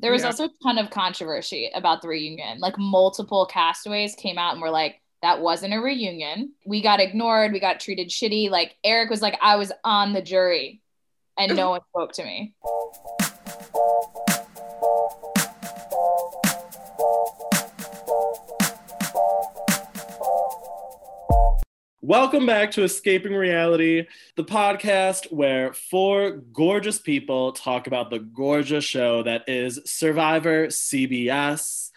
There was Yeah. also a ton of controversy about the reunion. Like multiple castaways came out and were like, that wasn't a reunion. We got ignored. We got treated shitty. Like Eric was like, I was on the jury and no one spoke to me. Welcome back to Escaping Reality, the podcast where four gorgeous people talk about the gorgeous show that is Survivor CBS.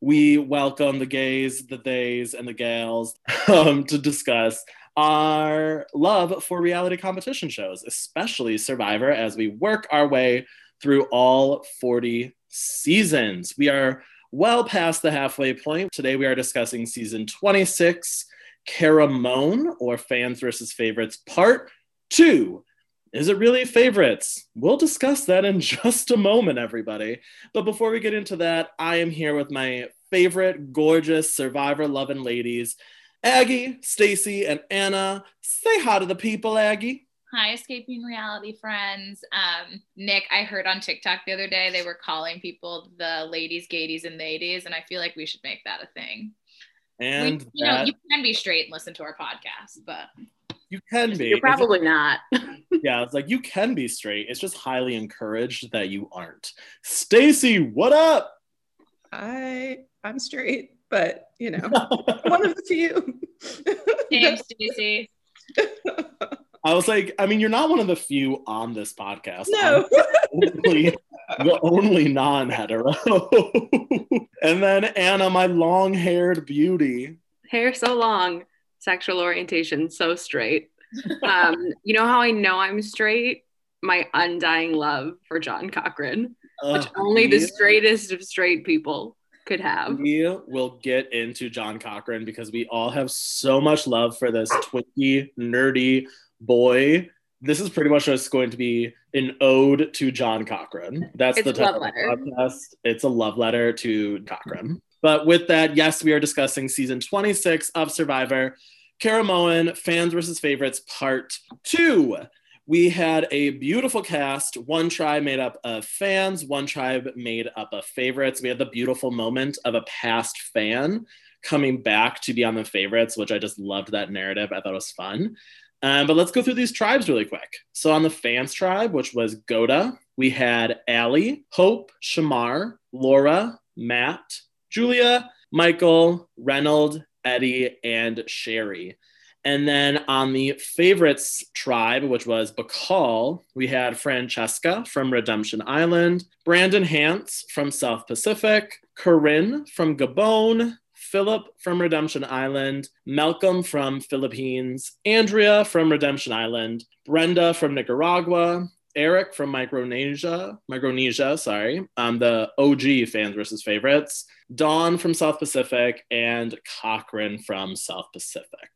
We welcome the gays, the theys, and the gals um, to discuss our love for reality competition shows, especially Survivor, as we work our way through all 40 seasons. We are well past the halfway point. Today, we are discussing season 26. Caramoan or Fans versus Favorites Part 2. Is it really favorites? We'll discuss that in just a moment, everybody. But before we get into that, I am here with my favorite gorgeous survivor loving ladies, Aggie, Stacy, and Anna. Say hi to the people, Aggie. Hi, escaping reality friends. Um, Nick, I heard on TikTok the other day they were calling people the ladies, gaities, and ladies, and I feel like we should make that a thing. And we, you know, that- you can be straight and listen to our podcast, but you can be. You're probably not. yeah, it's like you can be straight. It's just highly encouraged that you aren't. Stacy, what up? I I'm straight, but you know, one of the few. Damn, Stacey. I was like, I mean, you're not one of the few on this podcast. no. Only, the only non-hetero. and then Anna, my long-haired beauty. Hair so long, sexual orientation so straight. Um, you know how I know I'm straight? My undying love for John Cochran, which Ugh, only the straightest of straight people could have. We will get into John Cochran because we all have so much love for this twinky, nerdy boy. This is pretty much just going to be an ode to John Cochran. That's It's the title love of the podcast. It's a love letter to Cochran. But with that, yes, we are discussing season 26 of Survivor, Caramoan, Fans versus Favorites, Part 2. We had a beautiful cast, one tribe made up of fans, one tribe made up of favorites. We had the beautiful moment of a past fan coming back to be on the favorites, which I just loved that narrative. I thought it was fun. Um, but let's go through these tribes really quick. So on the fans tribe, which was Gota, we had Allie, Hope, Shamar, Laura, Matt, Julia, Michael, Reynold, Eddie, and Sherri. And then on the favorites tribe, which was Bikal, we had Francesca from Redemption Island, Brandon Hantz from South Pacific, Corinne from Gabon, Phillip from Redemption Island, Malcolm from Philippines, Andrea from Redemption Island, Brenda from Nicaragua, Eric from Micronesia, Micronesia, sorry, um, the OG fans versus favorites, Dawn from South Pacific, and Cochran from South Pacific.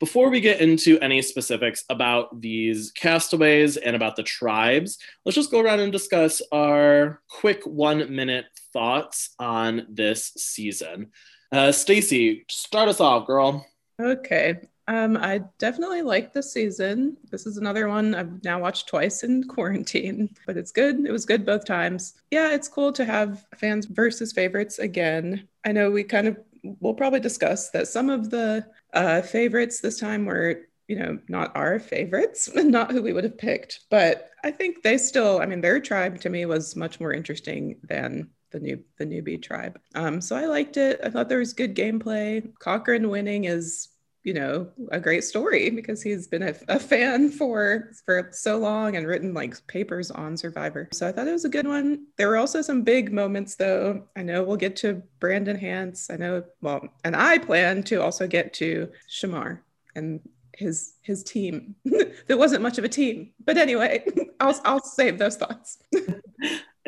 Before we get into any specifics about these castaways and about the tribes, let's just go around and discuss our quick one minute thoughts on this season. Uh, Stacy, start us off, girl. Okay. Um, I definitely like this season. This is another one I've now watched twice in quarantine, but it's good. It was good both times. Yeah, it's cool to have fans versus favorites again. I know we kind of we'll probably discuss that some of the uh, favorites this time were you know not our favorites, not who we would have picked, but I think they still. I mean, their tribe to me was much more interesting than the new the newbie tribe. Um, so I liked it. I thought there was good gameplay. Cochran winning is you know a great story because he's been a, a fan for for so long and written like papers on survivor so i thought it was a good one there were also some big moments though i know we'll get to brandon hantz i know well and i plan to also get to shamar and his his team there wasn't much of a team but anyway i'll i'll save those thoughts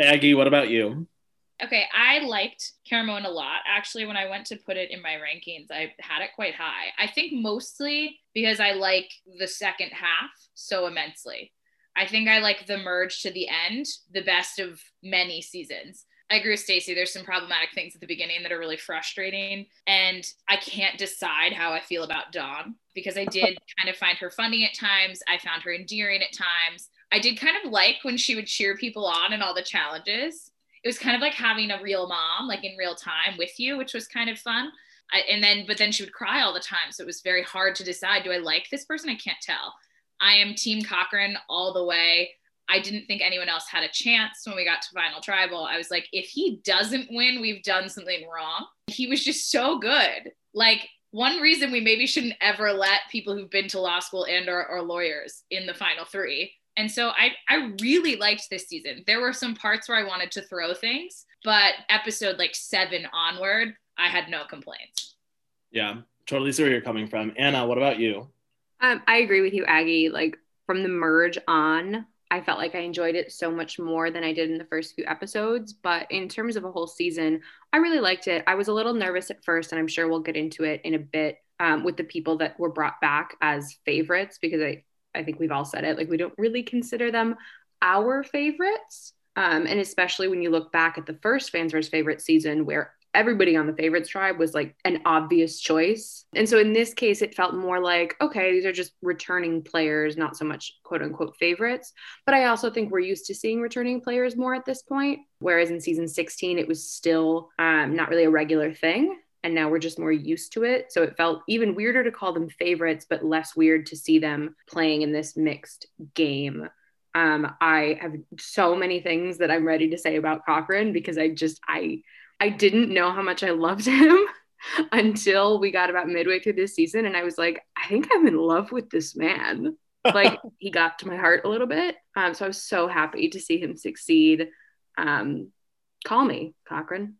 Aggie, what about you? Okay, I liked Caramoan a lot. Actually, when I went to put it in my rankings, I had it quite high. I think mostly because I like the second half so immensely. I think I like the merge to the end the best of many seasons. I agree with Stacey. There's some problematic things at the beginning that are really frustrating. And I can't decide how I feel about Dawn because I did kind of find her funny at times. I found her endearing at times. I did kind of like when she would cheer people on in all the challenges it was kind of like having a real mom, like in real time with you, which was kind of fun. I, and then, but then she would cry all the time. So it was very hard to decide do I like this person? I can't tell. I am Team Cochran all the way. I didn't think anyone else had a chance when we got to Final Tribal. I was like, if he doesn't win, we've done something wrong. He was just so good. Like, one reason we maybe shouldn't ever let people who've been to law school and or, or lawyers in the final three and so I, I really liked this season. There were some parts where I wanted to throw things, but episode like seven onward, I had no complaints. Yeah, totally see where you're coming from. Anna, what about you? Um, I agree with you, Aggie. Like from the merge on, I felt like I enjoyed it so much more than I did in the first few episodes. But in terms of a whole season, I really liked it. I was a little nervous at first, and I'm sure we'll get into it in a bit um, with the people that were brought back as favorites because I, I think we've all said it. Like we don't really consider them our favorites. Um, and especially when you look back at the first fans versus favorite season where everybody on the favorites tribe was like an obvious choice. And so in this case, it felt more like, okay, these are just returning players, not so much quote unquote favorites. But I also think we're used to seeing returning players more at this point. Whereas in season 16, it was still um, not really a regular thing. And now we're just more used to it. So it felt even weirder to call them favorites, but less weird to see them playing in this mixed game. Um, I have so many things that I'm ready to say about Cochran because I just, I, I didn't know how much I loved him until we got about midway through this season. And I was like, I think I'm in love with this man. like he got to my heart a little bit. Um, so I was so happy to see him succeed. Um, call me, Cochran.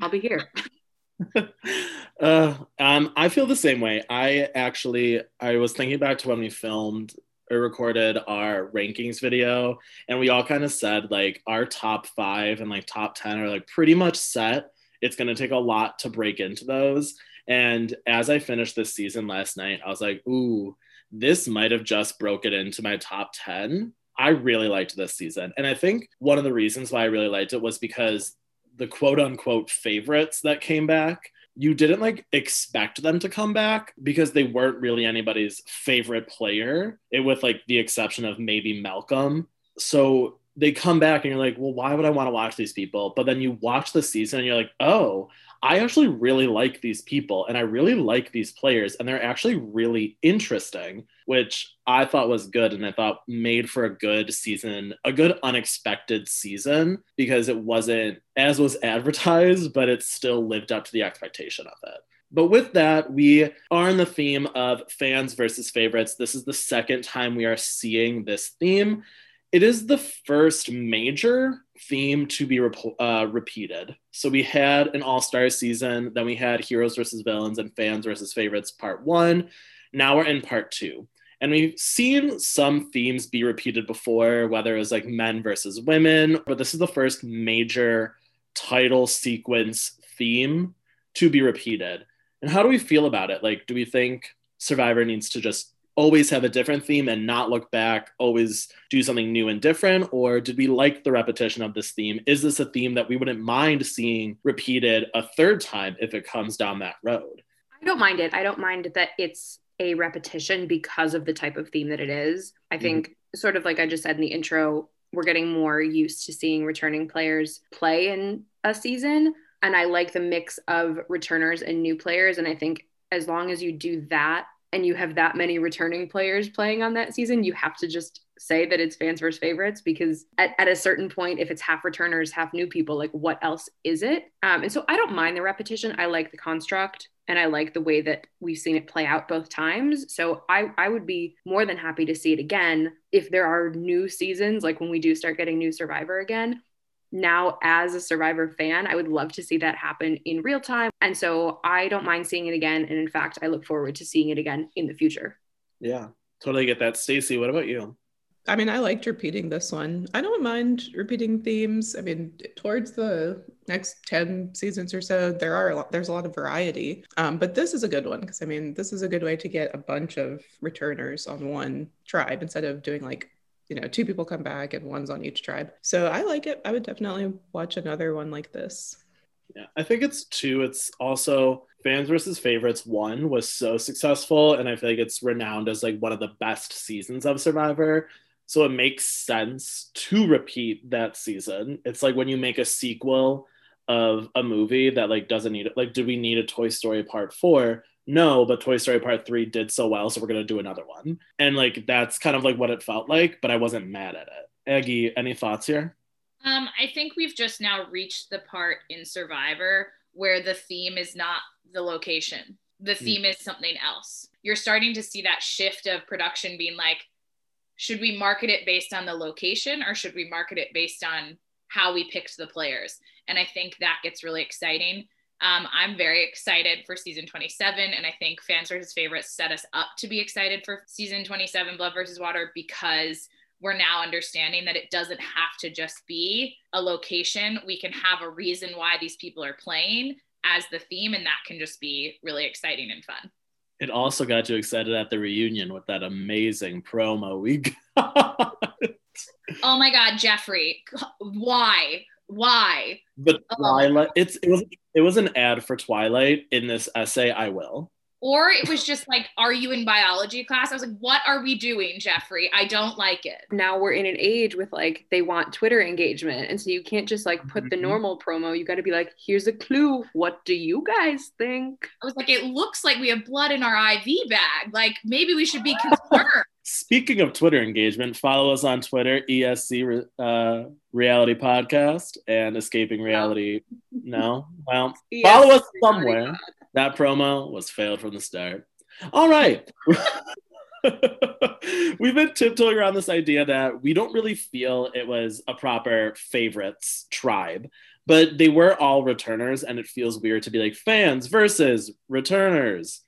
I'll be here. uh, um, I feel the same way. I actually, I was thinking back to when we filmed or recorded our rankings video and we all kind of said like our top five and like top 10 are like pretty much set. It's going to take a lot to break into those. And as i finished this season last night i was like ooh this might have just broke it into my top 10 i really liked this season. And i think one of the reasons why i really liked it was because the quote unquote favorites that came back you didn't like expect them to come back because they weren't really anybody's favorite player, it, with like the exception of maybe Malcolm. So they come back and you're like, well, why would I want to watch these people? But then you watch the season and you're like, oh, I actually really like these people and I really like these players and they're actually really interesting, which I thought was good and I thought made for a good season, a good unexpected season because it wasn't as was advertised, but it still lived up to the expectation of it. But with that, we are in the theme of fans versus favorites. This is the second time we are seeing this theme. It is the first major theme to be rep- uh, repeated. So we had an all star season, then we had heroes versus villains and fans versus favorites part one. Now we're in part two. And we've seen some themes be repeated before, whether it was like men versus women, but this is the first major title sequence theme to be repeated. And how do we feel about it? Like, do we think Survivor needs to just always have a different theme and not look back, always do something new and different? Or did we like the repetition of this theme? Is this a theme that we wouldn't mind seeing repeated a third time if it comes down that road? I don't mind it. I don't mind that it's a repetition because of the type of theme that it is. I mm-hmm. think, sort of like I just said in the intro, we're getting more used to seeing returning players play in a season. And I like the mix of returners and new players. And I think as long as you do that and you have that many returning players playing on that season, you have to just say that it's fans versus favorites because at, at a certain point, if it's half returners, half new people, like what else is it? Um, and so I don't mind the repetition. I like the construct and I like the way that we've seen it play out both times. So I, I would be more than happy to see it again if there are new seasons, like when we do start getting new Survivor again now as a survivor fan i would love to see that happen in real time and so i don't mind seeing it again and in fact i look forward to seeing it again in the future yeah totally get that stacy what about you I mean, I liked repeating this one. I don't mind repeating themes. I mean, towards the next 10 seasons or so, there are a lot, there's a lot of variety. Um, but this is a good one because I mean, this is a good way to get a bunch of returners on one tribe instead of doing like you know, two people come back and one's on each tribe. So I like it. I would definitely watch another one like this. Yeah, I think it's two. It's also fans versus favorites. One was so successful, and I feel like it's renowned as like one of the best seasons of Survivor. So it makes sense to repeat that season. It's like when you make a sequel of a movie that like doesn't need it. Like, do we need a Toy Story Part Four? No, but Toy Story Part Three did so well, so we're gonna do another one. And like that's kind of like what it felt like, but I wasn't mad at it. Aggie, any thoughts here? Um, I think we've just now reached the part in Survivor where the theme is not the location. The theme mm. is something else. You're starting to see that shift of production being like, should we market it based on the location or should we market it based on how we picked the players? And I think that gets really exciting. Um, I'm very excited for season 27, and I think fans versus favorites set us up to be excited for season 27, Blood versus Water, because we're now understanding that it doesn't have to just be a location. We can have a reason why these people are playing as the theme, and that can just be really exciting and fun. It also got you excited at the reunion with that amazing promo we got. oh my God, Jeffrey, why? Why? But oh. Twilight, it's it was it was an ad for Twilight in this essay. I will. Or it was just like, are you in biology class? I was like, what are we doing, Jeffrey? I don't like it. Now we're in an age with like, they want Twitter engagement. And so you can't just like put mm-hmm. the normal promo. You got to be like, here's a clue. What do you guys think? I was like, it looks like we have blood in our IV bag. Like maybe we should be concerned. Speaking of Twitter engagement, follow us on Twitter, ESC uh, Reality Podcast and Escaping Reality. No, well, follow us somewhere. That promo was failed from the start. All right. We've been tiptoeing around this idea that we don't really feel it was a proper favorites tribe, but they were all returners, and it feels weird to be like fans versus returners.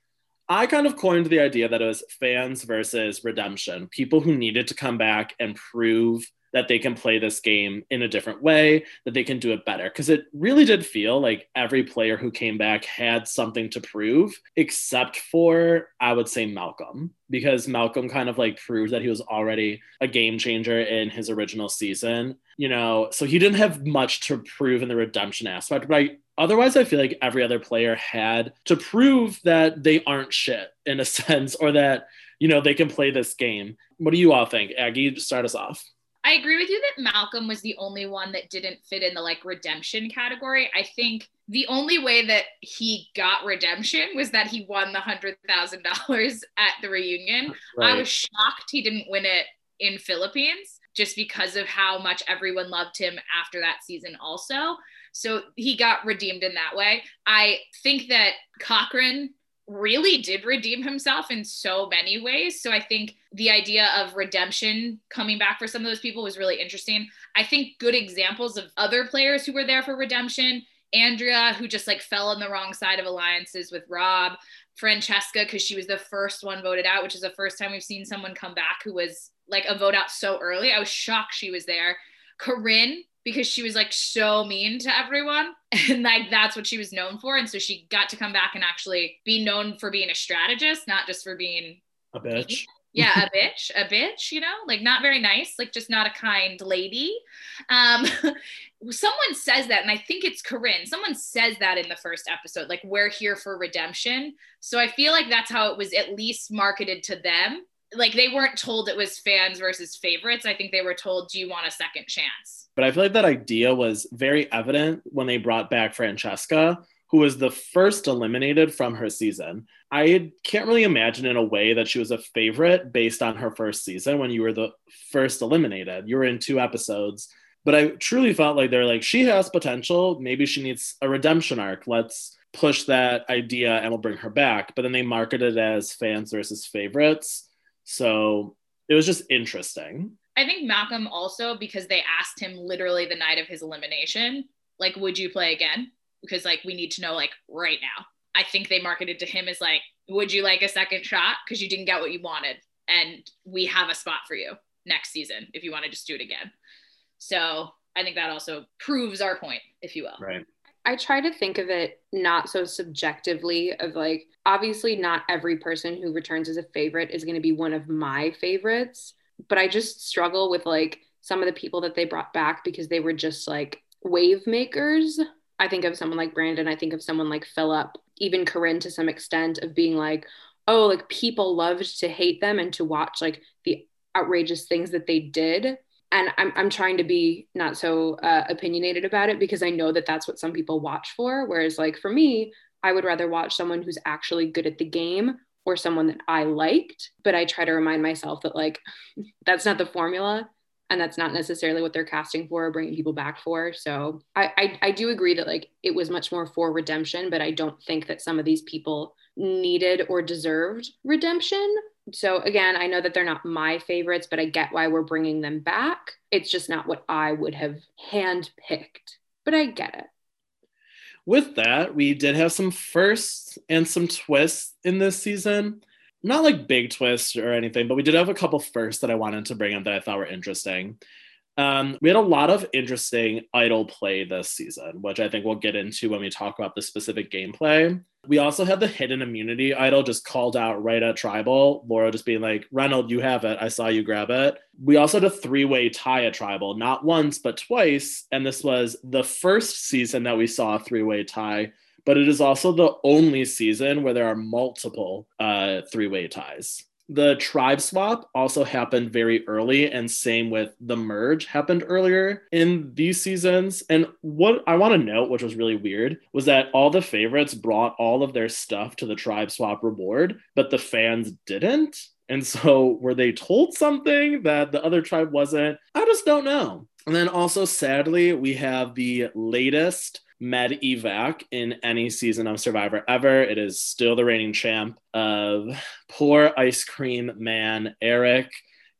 I kind of coined the idea that it was fans versus redemption, people who needed to come back and prove that they can play this game in a different way, that they can do it better. Because it really did feel like every player who came back had something to prove, except for, I would say, Malcolm, because Malcolm kind of like proved that he was already a game changer in his original season. You know, so he didn't have much to prove in the redemption aspect, but I Otherwise, I feel like every other player had to prove that they aren't shit in a sense, or that, you know, they can play this game. What do you all think? Aggie, start us off. I agree with you that Malcolm was the only one that didn't fit in the like redemption category. I think the only way that he got redemption was that he won the hundred thousand dollars at the reunion. Right. I was shocked he didn't win it in Philippines just because of how much everyone loved him after that season also. So he got redeemed in that way. I think that Cochran really did redeem himself in so many ways. So I think the idea of redemption coming back for some of those people was really interesting. I think good examples of other players who were there for redemption. Andrea, who just like fell on the wrong side of alliances with Rob. Francesca, because she was the first one voted out, which is the first time we've seen someone come back who was like a vote out so early. I was shocked she was there. Corinne, because she was like so mean to everyone and like that's what she was known for and so she got to come back and actually be known for being a strategist not just for being a bitch. Yeah a bitch a bitch you know? Like not very nice like just not a kind lady. Um someone says that and i think it's corinne. Someone says that in the first episode like we're here for redemption. So i feel like that's how it was at least marketed to them like they weren't told it was fans versus favorites i think they were told do you want a second chance but I feel like that idea was very evident when they brought back Francesca, who was the first eliminated from her season. I can't really imagine in a way that she was a favorite based on her first season when you were the first eliminated. You were in two episodes. But I truly felt like they're like, she has potential. Maybe she needs a redemption arc. Let's push that idea and we'll bring her back. But then they marketed it as fans versus favorites. So it was just interesting. I think Malcolm also because they asked him literally the night of his elimination, like, would you play again? Because like we need to know like right now. I think they marketed to him as like, would you like a second shot? Because you didn't get what you wanted. And we have a spot for you next season if you want to just do it again. So I think that also proves our point, if you will. Right. I try to think of it not so subjectively of like obviously not every person who returns as a favorite is going to be one of my favorites but I just struggle with like some of the people that they brought back because they were just like wave makers. I think of someone like Brandon, I think of someone like Philip, even Corinne to some extent of being like, oh, like people loved to hate them and to watch like the outrageous things that they did and I'm, I'm trying to be not so uh, opinionated about it because I know that that's what some people watch for. Whereas, like for me, I would rather watch someone who's actually good at the game or someone that I liked. But I try to remind myself that, like, that's not the formula and that's not necessarily what they're casting for or bringing people back for. So I, I, I do agree that, like, it was much more for redemption, but I don't think that some of these people needed or deserved redemption so again, I know that they're not my favorites, but I get why we're bringing them back. It's just not what I would have handpicked, but I get it. With that, we did have some firsts and some twists in this season. Not like big twists or anything, but we did have a couple firsts that I wanted to bring up that I thought were interesting. Um, we had a lot of interesting idol play this season, which I think we'll get into when we talk about the specific gameplay. We also had the hidden immunity idol just called out right at tribal. Laura just being like, Reynolds, you have it. I saw you grab it. We also had a three way tie at tribal, not once, but twice. And this was the first season that we saw a three way tie, but it is also the only season where there are multiple uh, three way ties the tribe swap also happened very early and same with the merge happened earlier in these seasons. And what i want to note which was really weird was that all the favorites brought all of their stuff to the tribe swap reward but the fans didn't. And so were they told something that the other tribe wasn't? I just don't know. And then also sadly we have the latest med evac in any season of Survivor ever. It is still the reigning champ of poor ice cream man Eric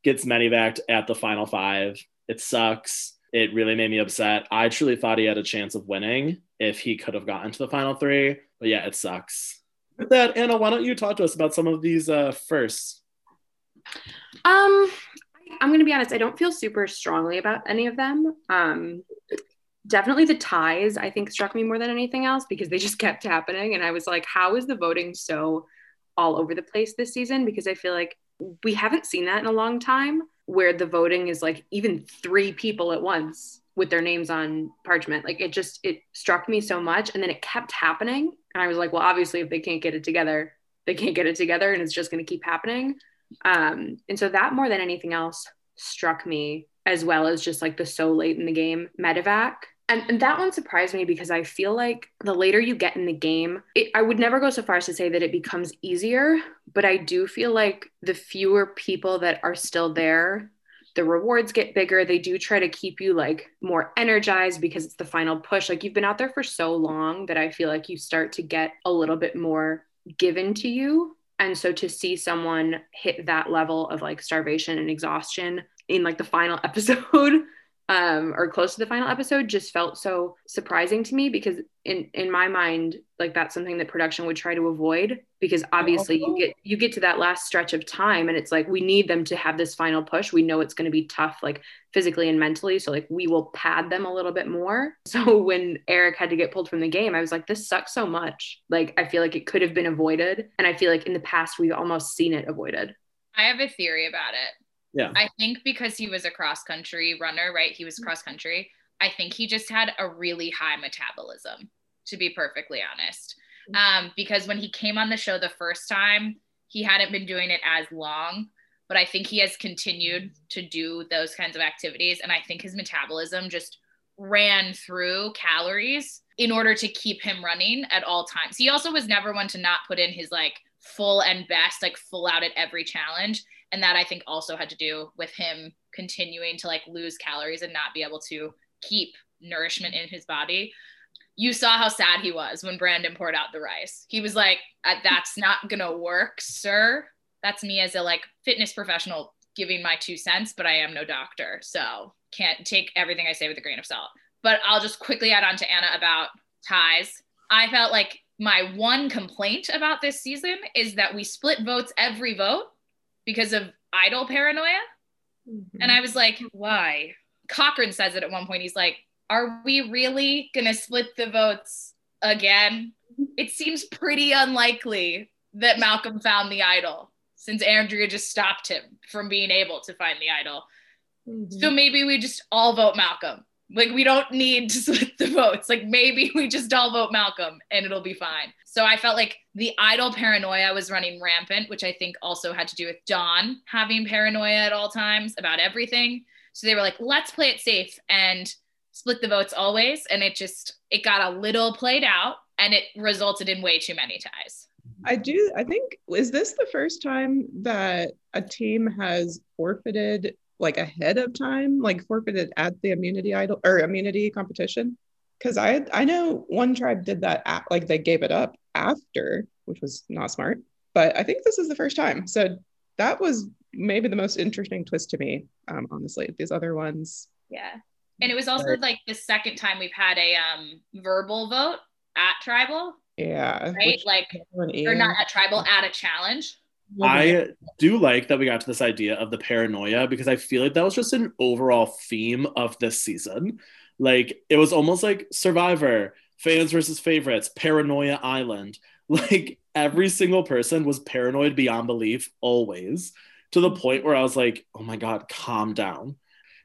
gets med at the final five. It sucks. It really made me upset. I truly thought he had a chance of winning if he could have gotten to the final three. But yeah, it sucks. With that, Anna, why don't you talk to us about some of these uh, firsts? Um, I'm going to be honest. I don't feel super strongly about any of them. Um, definitely the ties i think struck me more than anything else because they just kept happening. And i was like how is the voting so all over the place this season? Because i feel like we haven't seen that in a long time where the voting is like even three people at once with their names on parchment. Like it just it struck me so much. And then it kept happening. And i was like well obviously if they can't get it together they can't get it together and it's just going to keep happening. Um and so that more than anything else struck me as well as just like the so late in the game medevac and, and, that one surprised me because I feel like the later you get in the game, it, I would never go so far as to say that it becomes easier, but I do feel like the fewer people that are still there, the rewards get bigger. They do try to keep you like more energized because it's the final push. Like you've been out there for so long that I feel like you start to get a little bit more given to you. And so to see someone hit that level of like starvation and exhaustion in like the final episode um, or close to the final episode just felt so surprising to me because in in my mind like that's something that production would try to avoid because obviously you get you get to that last stretch of time and it's like we need them to have this final push. We know it's going to be tough like physically and mentally. So like we will pad them a little bit more. So when eric had to get pulled from the game i was like this sucks so much. Like i feel like it could have been avoided. And i feel like in the past we've almost seen it avoided. I have a theory about it yeah. I think because he was a cross country runner, right? He was mm-hmm. cross country. I think he just had a really high metabolism, to be perfectly honest. Mm-hmm. Um, because when he came on the show the first time, he hadn't been doing it as long, but I think he has continued mm-hmm. to do those kinds of activities. And I think his metabolism just ran through calories in order to keep him running at all times. He also was never one to not put in his like full and best, like full out at every challenge and that i think also had to do with him continuing to like lose calories and not be able to keep nourishment in his body. You saw how sad he was when brandon poured out the rice. He was like uh, that's not gonna work sir. That's me as a like fitness professional giving my two cents but i am no doctor so can't take everything i say with a grain of salt. But i'll just quickly add on to anna about ties. I felt like my one complaint about this season is that we split votes every vote because of idol paranoia. Mm-hmm. And I was like, why? Cochran says it at one point. He's like, are we really going to split the votes again? It seems pretty unlikely that Malcolm found the idol since Andrea just stopped him from being able to find the idol. Mm-hmm. So maybe we just all vote Malcolm. Like we don't need to split the votes. Like maybe we just all vote Malcolm and it'll be fine. So I felt like the idol paranoia was running rampant, which I think also had to do with Dawn having paranoia at all times about everything. So they were like, let's play it safe and split the votes always. And it just it got a little played out and it resulted in way too many ties. I do. I think is this the first time that a team has forfeited like ahead of time, like forfeited at the immunity idol or immunity competition? Because I I know one tribe did that at, like they gave it up after, which was not smart. But I think this is the first time. So that was maybe the most interesting twist to me. Um, honestly, these other ones. Yeah, and it was also like the second time we've had a um verbal vote at tribal. Yeah. Right. Like, or not at tribal, at a challenge. I do like that we got to this idea of the paranoia because I feel like that was just an overall theme of this season. Like it was almost like Survivor, fans versus favorites, Paranoia Island. Like every single person was paranoid beyond belief, always, to the point where I was like, oh my God, calm down.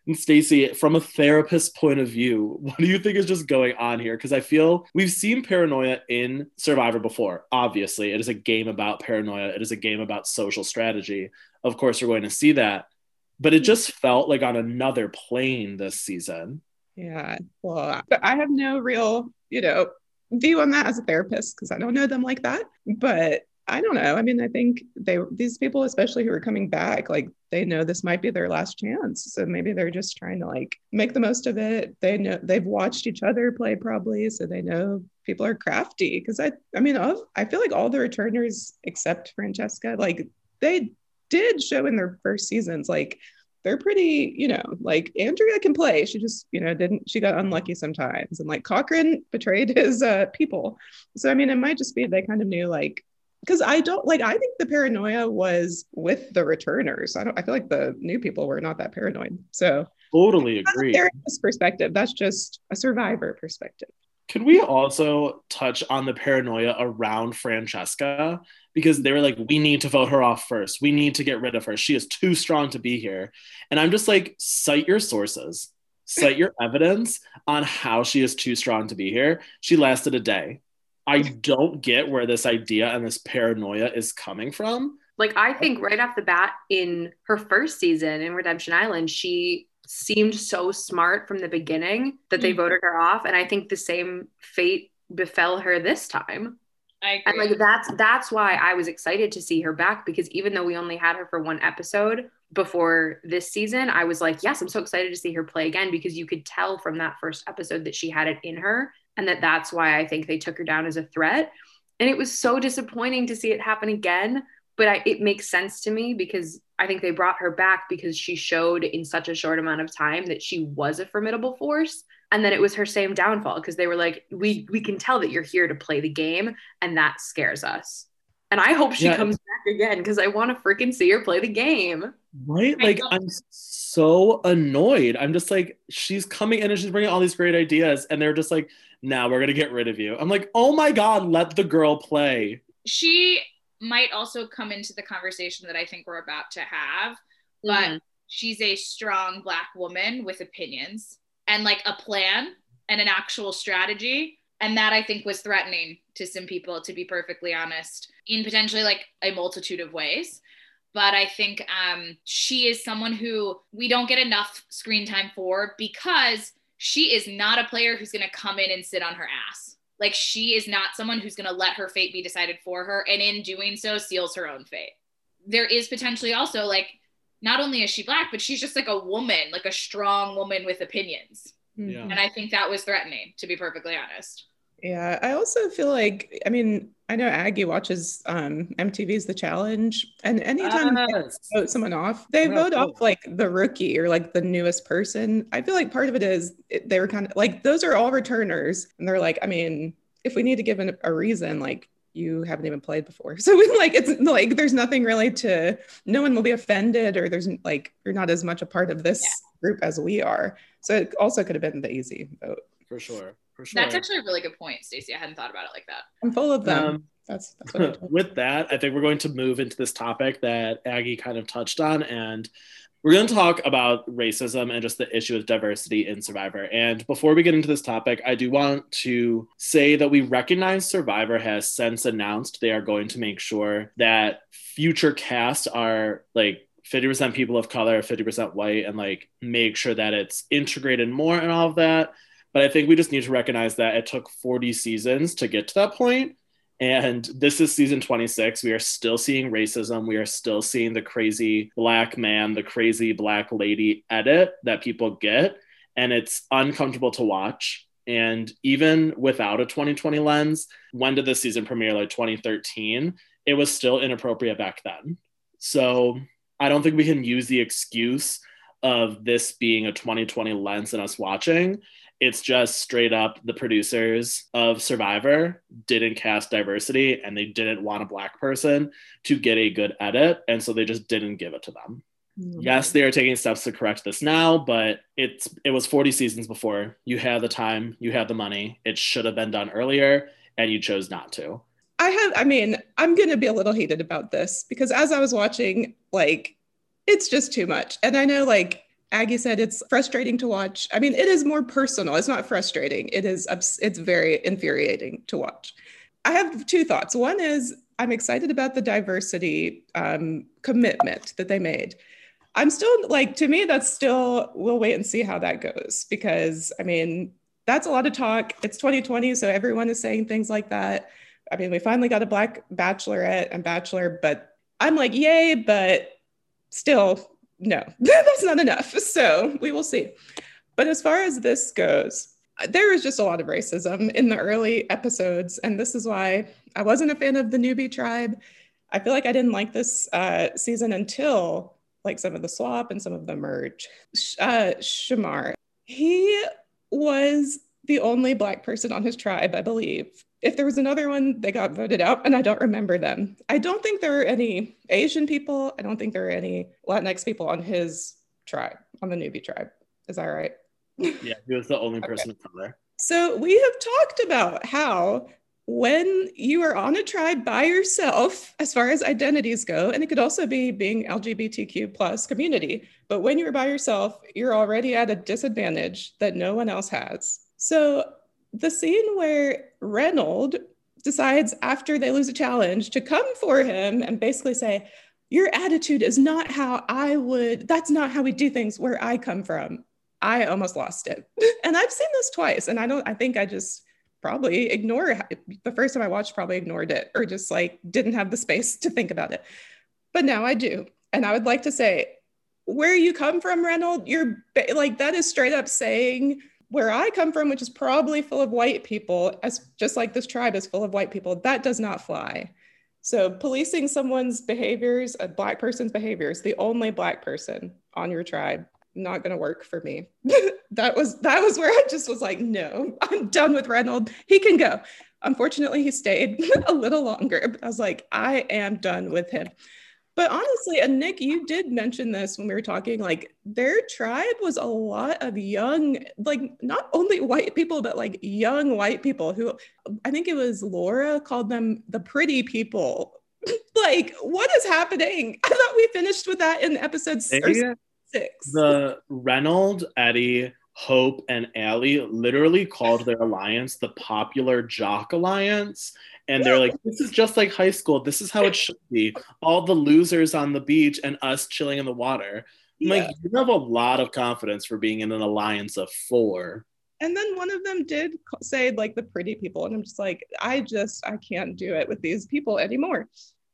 And Stacy, from a therapist point of view, what do you think is just going on here? Because I feel we've seen paranoia in Survivor before. Obviously, it is a game about paranoia, it is a game about social strategy. Of course, we're going to see that. But it just felt like on another plane this season. Yeah. Well, I have no real, you know, view on that as a therapist because I don't know them like that. But I don't know. I mean, I think they these people, especially who are coming back, like they know this might be their last chance. So maybe they're just trying to like make the most of it. They know they've watched each other play probably, so they know people are crafty. Because I, I mean, I feel like all the returners except Francesca, like they did show in their first seasons, like they're pretty, you know, like Andrea can play. She just, you know, didn't, she got unlucky sometimes. And like Cochran betrayed his uh, people. So, I mean, it might just be they kind of knew like, because I don't like I think the paranoia was with the returners. I don't I feel like the new people were not that paranoid. So totally agree. Perspective. That's just a survivor perspective. Could we also touch on the paranoia around Francesca? Because they were like, we need to vote her off first. We need to get rid of her. She is too strong to be here. And I'm just like, cite your sources, cite your evidence on how she is too strong to be here. She lasted a day. I don't get where this idea and this paranoia is coming from. Like, I think right off the bat in her first season in Redemption Island, she seemed so smart from the beginning that they mm-hmm. voted her off. And I think the same fate befell her this time. I agree. And like that's that's why I was excited to see her back because even though we only had her for one episode before this season, I was like, yes, I'm so excited to see her play again because you could tell from that first episode that she had it in her and that that's why I think they took her down as a threat. And it was so disappointing to see it happen again. But I, it makes sense to me because I think they brought her back because she showed in such a short amount of time that she was a formidable force. And then it was her same downfall because they were like, we we can tell that you're here to play the game, and that scares us. And I hope she yeah. comes back again because I want to freaking see her play the game. Right? Like I'm so annoyed. I'm just like, she's coming in and she's bringing all these great ideas, and they're just like, now we're gonna get rid of you. I'm like, oh my god, let the girl play. She might also come into the conversation that I think we're about to have, but mm-hmm. she's a strong black woman with opinions and like a plan and an actual strategy. And that I think was threatening to some people, to be perfectly honest, in potentially like a multitude of ways but I think um, she is someone who we don't get enough screen time for because she is not a player who's going to come in and sit on her ass. Like she is not someone who's going to let her fate be decided for her, and in doing so, seals her own fate. There is potentially also like not only is she black, but she's just like a woman, like a strong woman with opinions. Yeah. And I think that was threatening, to be perfectly honest. Yeah, I also feel like I mean I know Aggie watches um, MTV's The Challenge, and anytime yes. they vote someone off, they yeah, vote cool. off like the rookie or like the newest person. I feel like part of it is it, they were kind of like those are all returners, and they're like, I mean, if we need to give an, a reason, like you haven't even played before, so like it's like there's nothing really to. No one will be offended, or there's like you're not as much a part of this yeah. group as we are. So it also could have been the easy vote for sure. For sure. That's actually a really good point, Stacey. I hadn't thought about it like that. I'm full of them. Um, that's that's what with that, I think we're going to move into this topic that Aggie kind of touched on, and we're going to talk about racism and just the issue of diversity in Survivor. And before we get into this topic, I do want to say that we recognize Survivor has since announced they are going to make sure that future casts are like 50% people of color, 50% white, and like make sure that it's integrated more and all of that. But I think we just need to recognize that it took 40 seasons to get to that point. And this is season 26. We are still seeing racism. We are still seeing the crazy black man, the crazy black lady edit that people get. And it's uncomfortable to watch. And even without a 2020 lens, when did the season premiere? Like 2013, it was still inappropriate back then. So I don't think we can use the excuse of this being a 2020 lens and us watching it's just straight up the producers of Survivor didn't cast diversity and they didn't want a black person to get a good edit. And so they just didn't give it to them. Mm-hmm. Yes, they are taking steps to correct this now, but it's it was 40 seasons before. You had the time, you had the money. It should have been done earlier, and you chose not to. I have, I mean, I'm gonna be a little heated about this because as I was watching, like, it's just too much. And I know like Aggie said it's frustrating to watch. I mean, it is more personal. It's not frustrating. It is it's very infuriating to watch. I have two thoughts. One is I'm excited about the diversity um, commitment that they made. I'm still like to me that's still we'll wait and see how that goes because I mean that's a lot of talk. It's 2020, so everyone is saying things like that. I mean, we finally got a black bachelorette and bachelor, but I'm like, yay, but still no, that's not enough. So we will see. But as far as this goes, there was just a lot of racism in the early episodes. And this is why I wasn't a fan of the newbie tribe. I feel like I didn't like this uh, season until like some of the swap and some of the merge. Uh, Shamar, he was the only Black person on his tribe, I believe if there was another one, they got voted out, and I don't remember them. I don't think there are any Asian people. I don't think there are any Latinx people on his tribe, on the newbie tribe. Is that right? Yeah, he was the only person okay. of color. So we have talked about how when you are on a tribe by yourself, as far as identities go, and it could also be being LGBTQ plus community, but when you're by yourself, you're already at a disadvantage that no one else has. So the scene where Reynold decides after they lose a challenge to come for him and basically say, Your attitude is not how I would, that's not how we do things where I come from. I almost lost it. and I've seen this twice. And I don't, I think I just probably ignore the first time I watched, probably ignored it or just like didn't have the space to think about it. But now I do. And I would like to say, where you come from, Reynold, you're like, that is straight up saying, where I come from, which is probably full of white people, as just like this tribe is full of white people, that does not fly. So policing someone's behaviors, a black person's behaviors, the only black person on your tribe, not going to work for me. that was that was where I just was like, no, I'm done with Reynold. He can go. Unfortunately, he stayed a little longer, I was like, I am done with him. But honestly, and Nick, you did mention this when we were talking, like their tribe was a lot of young, like not only white people, but like young white people who I think it was Laura called them the pretty people. like, what is happening? I thought we finished with that in episode six. The Reynold, Eddie, Hope, and Allie literally called their alliance the Popular Jock Alliance and they're like, this is just like high school. This is how it should be. All the losers on the beach and us chilling in the water. Yeah. Like, you have a lot of confidence for being in an alliance of four. And then one of them did say, like, the pretty people. And I'm just like, I just, I can't do it with these people anymore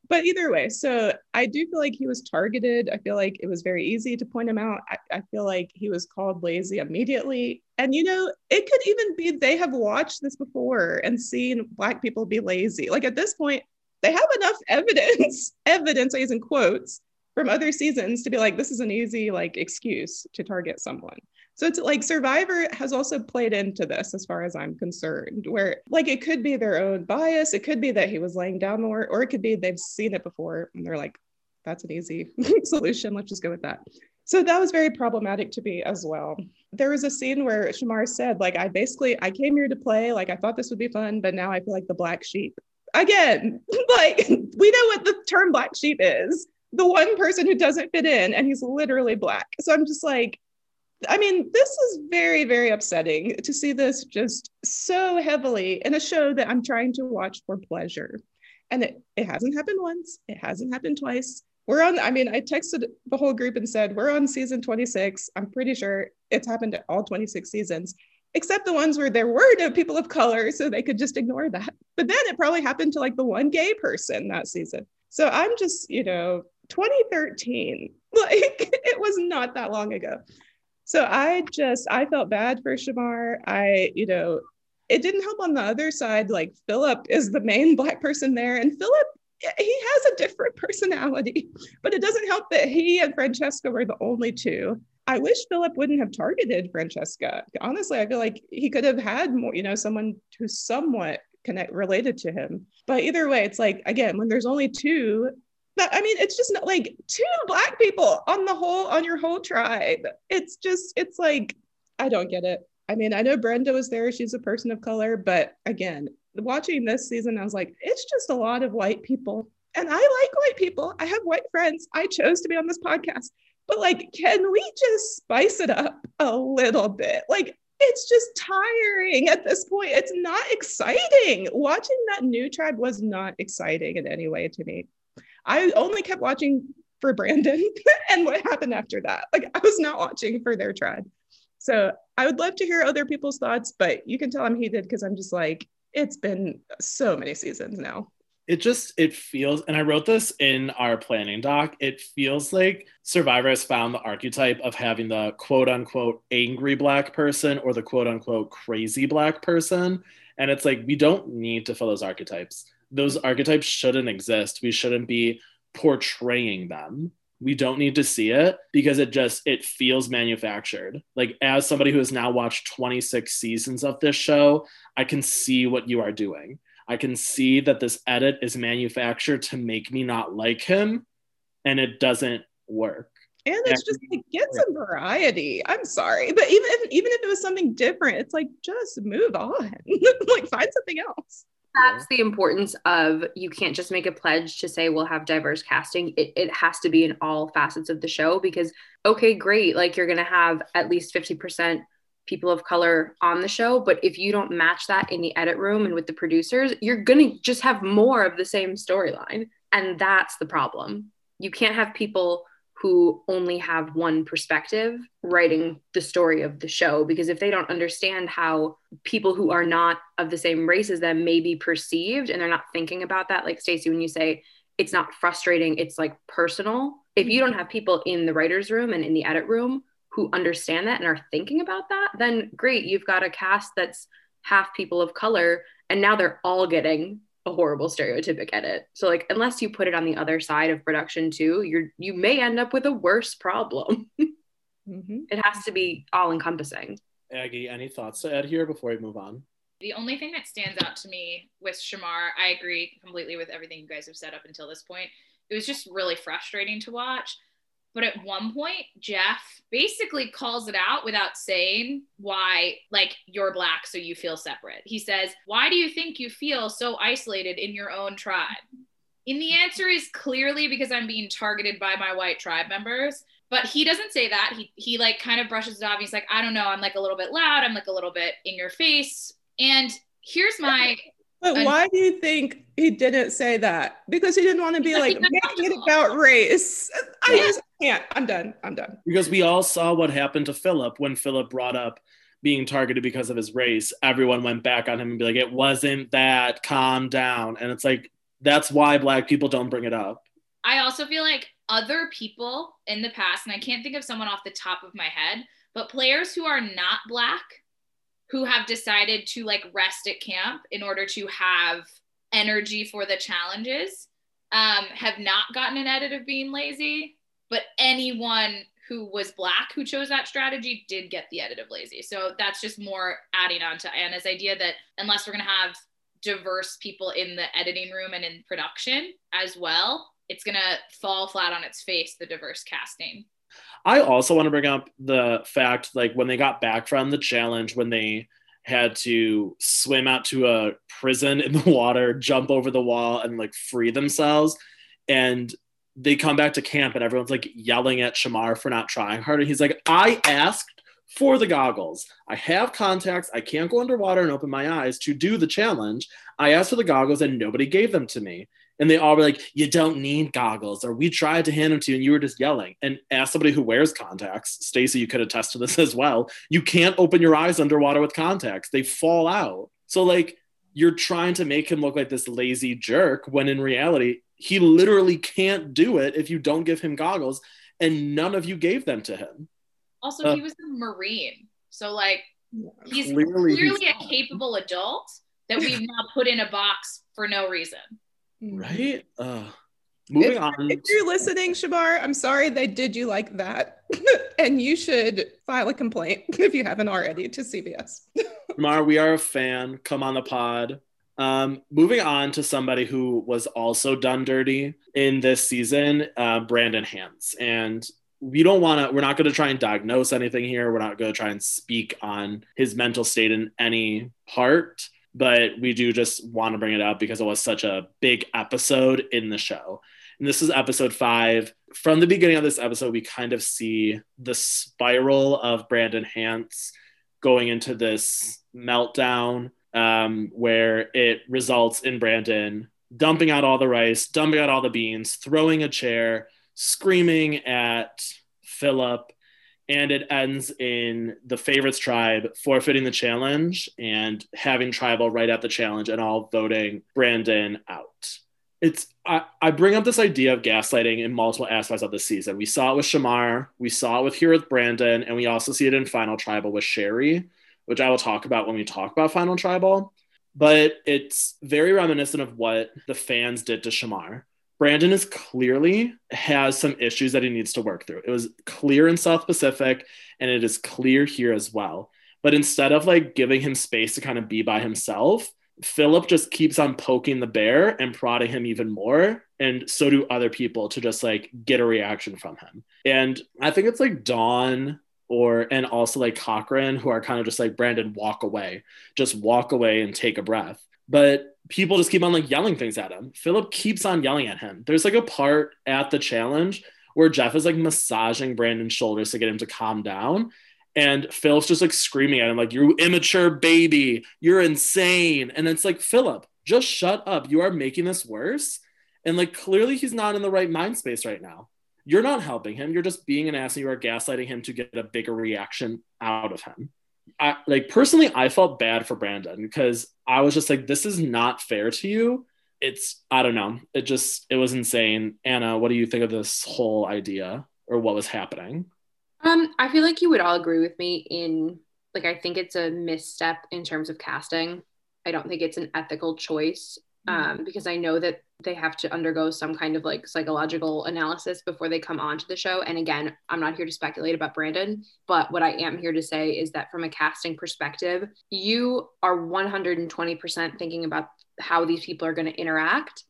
but either way, so I do feel like he was targeted. I feel like it was very easy to point him out. I, I, feel like he was called lazy immediately. And, you know, it could even be they have watched this before and seen Black people be lazy. Like at this point, they have enough evidence, evidence, I use in quotes, from other seasons to be like, this is an easy like excuse to target someone. So it's like Survivor has also played into this as far as I'm concerned, where like it could be their own bias. It could be that he was laying down the more, or it could be they've seen it before and they're like, that's an easy solution. Let's just go with that. So that was very problematic to me as well. There was a scene where Shamar said, like, I basically I came here to play, like I thought this would be fun, but now I feel like the black sheep. Again, like we know what the term black sheep is. The one person who doesn't fit in, and he's literally black. So I'm just like, I mean, this is very, very upsetting to see this just so heavily in a show that I'm trying to watch for pleasure. And it, it hasn't happened once, it hasn't happened twice. We're on, I mean, I texted the whole group and said, We're on season 26. I'm pretty sure it's happened at all 26 seasons, except the ones where there were no people of color, so they could just ignore that. But then it probably happened to like the one gay person that season. So I'm just, you know, 2013, like it was not that long ago. So I just I felt bad for Shamar. I, you know, it didn't help on the other side. Like Phillip is the main black person there, and Phillip he has a different personality, but it doesn't help that he and Francesca were the only two. I wish Phillip wouldn't have targeted Francesca. Honestly, I feel like he could have had more, you know, someone who's somewhat connect related to him. But either way, it's like again, when there's only two, but I mean, it's just not like two black people on the whole on your whole tribe. It's just, it's like, I don't get it. I mean, I know Brenda was there, she's a person of color, but again, watching this season, I was like, it's just a lot of white people. And I like white people. I have white friends. I chose to be on this podcast. But like, can we just spice it up a little bit? Like, it's just tiring at this point. It's not exciting. Watching that new tribe was not exciting in any way to me. I only kept watching for Brandon and what happened after that. Like I was not watching for their tribe. So I would love to hear other people's thoughts, but you can tell I'm heated because I'm just like, it's been so many seasons now. It just it feels, and I wrote this in our planning doc. It feels like Survivor has found the archetype of having the quote unquote angry black person or the quote unquote crazy black person. And it's like we don't need to fill those archetypes those archetypes shouldn't exist. We shouldn't be portraying them. We don't need to see it because it just it feels manufactured. Like as somebody who has now watched 26 seasons of this show, I can see what you are doing. I can see that this edit is manufactured to make me not like him and it doesn't work. And it's just like get some variety. I'm sorry, but even if even if it was something different, it's like just move on. like find something else that's the importance of you can't just make a pledge to say we'll have diverse casting. It, it has to be in all facets of the show because okay great like you're going to have at least 50% people of color on the show but if you don't match that in the edit room and with the producers you're going to just have more of the same storyline and that's the problem. You can't have people who only have one perspective writing the story of the show. Because if they don't understand how people who are not of the same race as them may be perceived and they're not thinking about that like Stacey when you say it's not frustrating it's like personal. If you don't have people in the writers room and in the edit room who understand that and are thinking about that then great you've got a cast that's half people of color and now they're all getting a horrible stereotypic edit. So like unless you put it on the other side of production too, you're you may end up with a worse problem. mm-hmm. It has to be all encompassing. Aggie, any thoughts to add here before we move on? The only thing that stands out to me with Shamar, I agree completely with everything you guys have said up until this point. It was just really frustrating to watch. But at one point, Jeff basically calls it out without saying why, like, you're black, so you feel separate. He says, Why do you think you feel so isolated in your own tribe? And the answer is clearly because I'm being targeted by my white tribe members. But he doesn't say that. He, he like kind of brushes it off. He's like, I don't know. I'm like a little bit loud. I'm like a little bit in your face. And here's my but why do you think he didn't say that? Because he didn't want to be like making it about race. I just can't. I'm done. I'm done. Because we all saw what happened to Phillip when Phillip brought up being targeted because of his race. Everyone went back on him and be like, it wasn't that. Calm down. And it's like, that's why black people don't bring it up. I also feel like other people in the past, and I can't think of someone off the top of my head, but players who are not black who have decided to like rest at camp in order to have energy for the challenges um, have not gotten an edit of being lazy but anyone who was black who chose that strategy did get the edit of lazy so that's just more adding on to anna's idea that unless we're going to have diverse people in the editing room and in production as well it's going to fall flat on its face the diverse casting I also want to bring up the fact like when they got back from the challenge, when they had to swim out to a prison in the water, jump over the wall, and like free themselves. And they come back to camp and everyone's like yelling at Shamar for not trying harder. He's like, I asked for the goggles. I have contacts. I can't go underwater and open my eyes to do the challenge. I asked for the goggles and nobody gave them to me. And they all were like, You don't need goggles, or we tried to hand them to you and you were just yelling. And as somebody who wears contacts, Stacy, you could attest to this as well. You can't open your eyes underwater with contacts, they fall out. So, like, you're trying to make him look like this lazy jerk when in reality, he literally can't do it if you don't give him goggles. And none of you gave them to him. Also, uh, he was a Marine. So, like, he's clearly, clearly he's a capable adult that we've now put in a box for no reason. Right? Uh, moving if, on. If you're listening, Shamar, I'm sorry they did you like that. and you should file a complaint if you haven't already to CBS. Shamar, we are a fan. Come on the pod. Um, moving on to somebody who was also done dirty in this season, uh, Brandon Hantz. And we don't want to, we're not going to try and diagnose anything here. We're not going to try and speak on his mental state in any part but we do just want to bring it up because it was such a big episode in the show. And this is episode five. From the beginning of this episode, we kind of see the spiral of Brandon Hantz going into this meltdown um, where it results in Brandon dumping out all the rice, dumping out all the beans, throwing a chair, screaming at Phillip, and it ends in the favorites tribe forfeiting the challenge and having tribal right at the challenge and all voting Brandon out. It's I, I bring up this idea of gaslighting in multiple aspects of the season. We saw it with Shamar, we saw it with here with Brandon, and we also see it in Final Tribal with Sherri, which I will talk about when we talk about Final Tribal. But it's very reminiscent of what the fans did to Shamar Brandon is clearly has some issues that he needs to work through. It was clear in South Pacific and it is clear here as well. But instead of like giving him space to kind of be by himself, Phillip just keeps on poking the bear and prodding him even more. And so do other people to just like get a reaction from him. And I think it's like Dawn or and also like Cochran who are kind of just like Brandon, walk away, just walk away and take a breath. But people just keep on like yelling things at him. Phillip keeps on yelling at him. There's like a part at the challenge where Jeff is like massaging Brandon's shoulders to get him to calm down. And Phillip's just like screaming at him, like, you immature baby, you're insane. And it's like, Phillip, just shut up. You are making this worse. And like, clearly, he's not in the right mind space right now. You're not helping him. You're just being an ass and you are gaslighting him to get a bigger reaction out of him. I like personally, I felt bad for Brandon because I was just like, this is not fair to you. It's, I don't know. It just, it was insane. Anna, what do you think of this whole idea or what was happening? Um, I feel like you would all agree with me in like, I think it's a misstep in terms of casting. I don't think it's an ethical choice mm-hmm. um, because I know that they have to undergo some kind of like psychological analysis before they come onto the show. And again, I'm not here to speculate about Brandon, but what I am here to say is that from a casting perspective, you are 120% thinking about how these people are going to interact.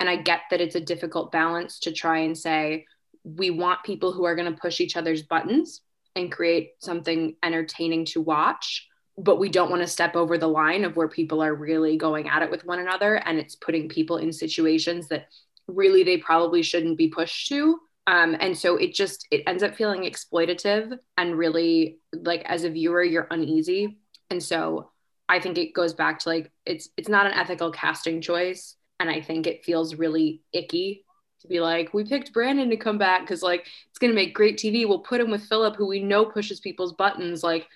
And I get that it's a difficult balance to try and say, we want people who are going to push each other's buttons and create something entertaining to watch but we don't want to step over the line of where people are really going at it with one another and it's putting people in situations that really they probably shouldn't be pushed to. Um, and so it just it ends up feeling exploitative and really like as a viewer you're uneasy. And so i think it goes back to like it's it's not an ethical casting choice. And i think it feels really icky to be like we picked brandon to come back because like it's going to make great tv we'll put him with phillip who we know pushes people's buttons like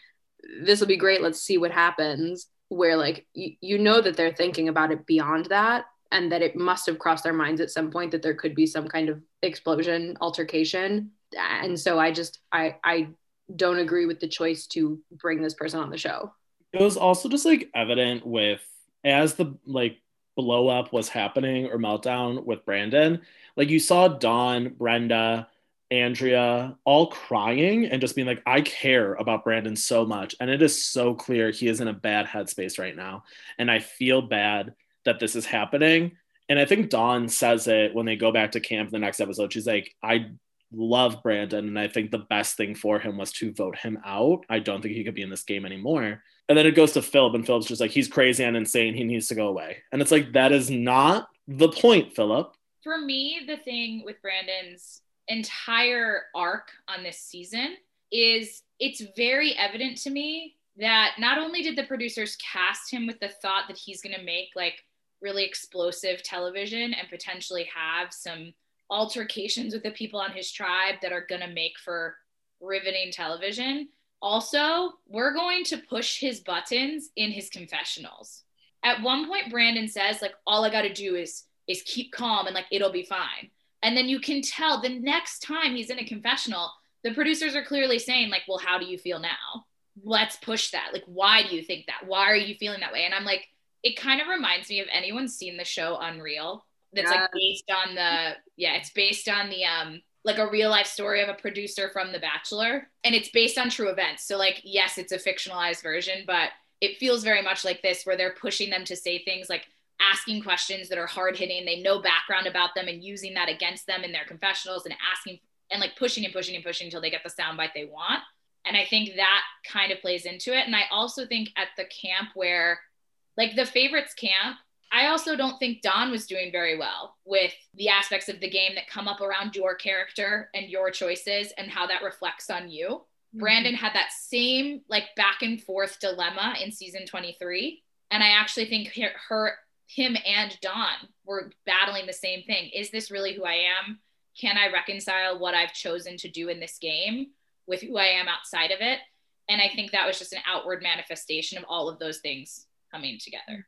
this will be great. Let's see what happens. Where like you, you know that they're thinking about it beyond that and that it must have crossed their minds at some point that there could be some kind of explosion altercation and so i just i i don't agree with the choice to bring this person on the show it was also just like evident with as the like blow up was happening or meltdown with brandon like you saw dawn brenda Andrea all crying and just being like, I care about Brandon so much. And it is so clear he is in a bad headspace right now. And I feel bad that this is happening. And I think Dawn says it when they go back to camp in the next episode. She's like, I love Brandon. And I think the best thing for him was to vote him out. I don't think he could be in this game anymore. And then it goes to Phillip, and Phillip's just like, he's crazy and insane. He needs to go away. And it's like, that is not the point, Phillip. For me, the thing with Brandon's entire arc on this season is it's very evident to me that not only did the producers cast him with the thought that he's going to make like really explosive television and potentially have some altercations with the people on his tribe that are going to make for riveting television. Also, we're going to push his buttons in his confessionals. At one point Brandon says like all I got to do is is keep calm and like it'll be fine. And then you can tell the next time he's in a confessional, the producers are clearly saying like, "Well, how do you feel now?" let's push that. Like, why do you think that? Why are you feeling that way? And I'm like, it kind of reminds me of anyone seen the show Unreal. That's like based on the yeah, it's based on the um like a real life story of a producer from The Bachelor, and it's based on true events. So like, yes, it's a fictionalized version, but it feels very much like this, where they're pushing them to say things like asking questions that are hard hitting. They know background about them and using that against them in their confessionals and asking and like pushing and pushing and pushing until they get the soundbite they want. And I think that kind of plays into it. And I also think at the camp where, like the favorites camp, I also don't think Dawn was doing very well with the aspects of the game that come up around your character and your choices and how that reflects on you. Mm-hmm. Brandon had that same like back and forth dilemma in season 23. And I actually think her, her him and Dawn were battling the same thing. Is this really who I am? Can I reconcile what I've chosen to do in this game with who I am outside of it. And I think that was just an outward manifestation of all of those things coming together.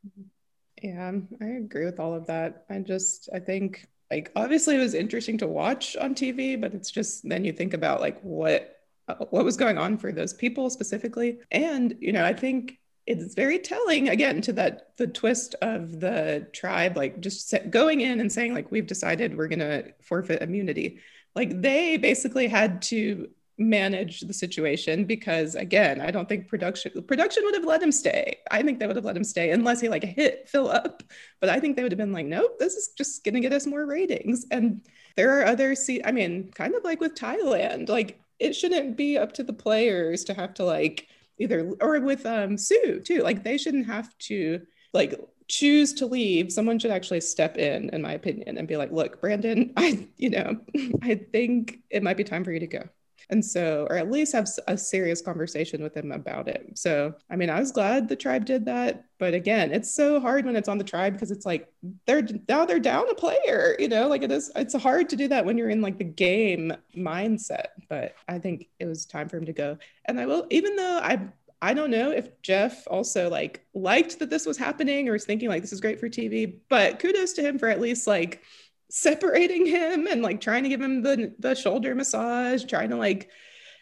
Yeah, um, I agree with all of that. I just, I think, like, obviously it was interesting to watch on TV, but it's just then you think about like what uh, what was going on for those people specifically and you know i think it's very telling again to that the twist of the tribe like just going in and saying like we've decided we're going to forfeit immunity. Like they basically had to manage the situation because again i don't think production production would have let him stay. I think they would have let him stay unless he like hit Phillip but i think they would have been like nope this is just gonna get us more ratings. And there are other see i mean kind of like with thailand like it shouldn't be up to the players to have to like either or with um sue too like they shouldn't have to like choose to leave. Someone should actually step in in my opinion and be like look brandon i you know i think it might be time for you to go and so, or at least have a serious conversation with him about it. So, I mean, I was glad the tribe did that. But again, it's so hard when it's on the tribe because it's like they're now they're down a player, you know, like it is, it's hard to do that when you're in like the game mindset. But I think it was time for him to go. And I will, even though I, I don't know if Jeff also like liked that this was happening or was thinking like this is great for TV, but kudos to him for at least like separating him and like trying to give him the the shoulder massage, trying to like,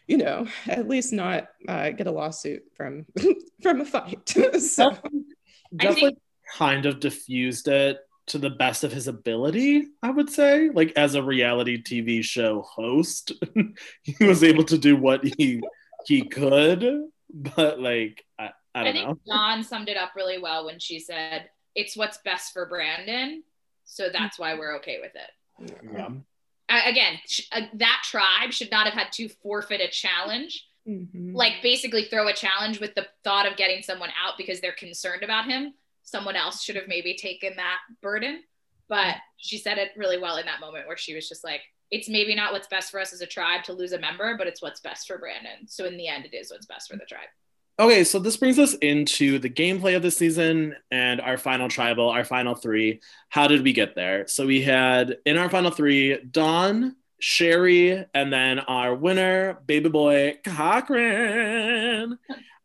you know, at least not uh, get a lawsuit from from a fight. so Jeff think- kind of diffused it to the best of his ability, I would say. Like as a reality TV show host, he was able to do what he he could, but like I, I don't I think know. Dawn summed it up really well when she said, "It's what's best for Brandon." So that's why we're okay with it. Yeah. again, sh- uh, that tribe should not have had to forfeit a challenge. Mm-hmm. Like basically throw a challenge with the thought of getting someone out because they're concerned about him. Someone else should have maybe taken that burden. But she said it really well in that moment where she was just like, it's maybe not what's best for us as a tribe to lose a member, but it's what's best for Brandon. So in the end, it is what's best for the tribe. Okay, so this brings us into the gameplay of the season and our final tribal, our final three. How did we get there? So we had in our final three, Dawn, Sherri, and then our winner, baby boy Cochran.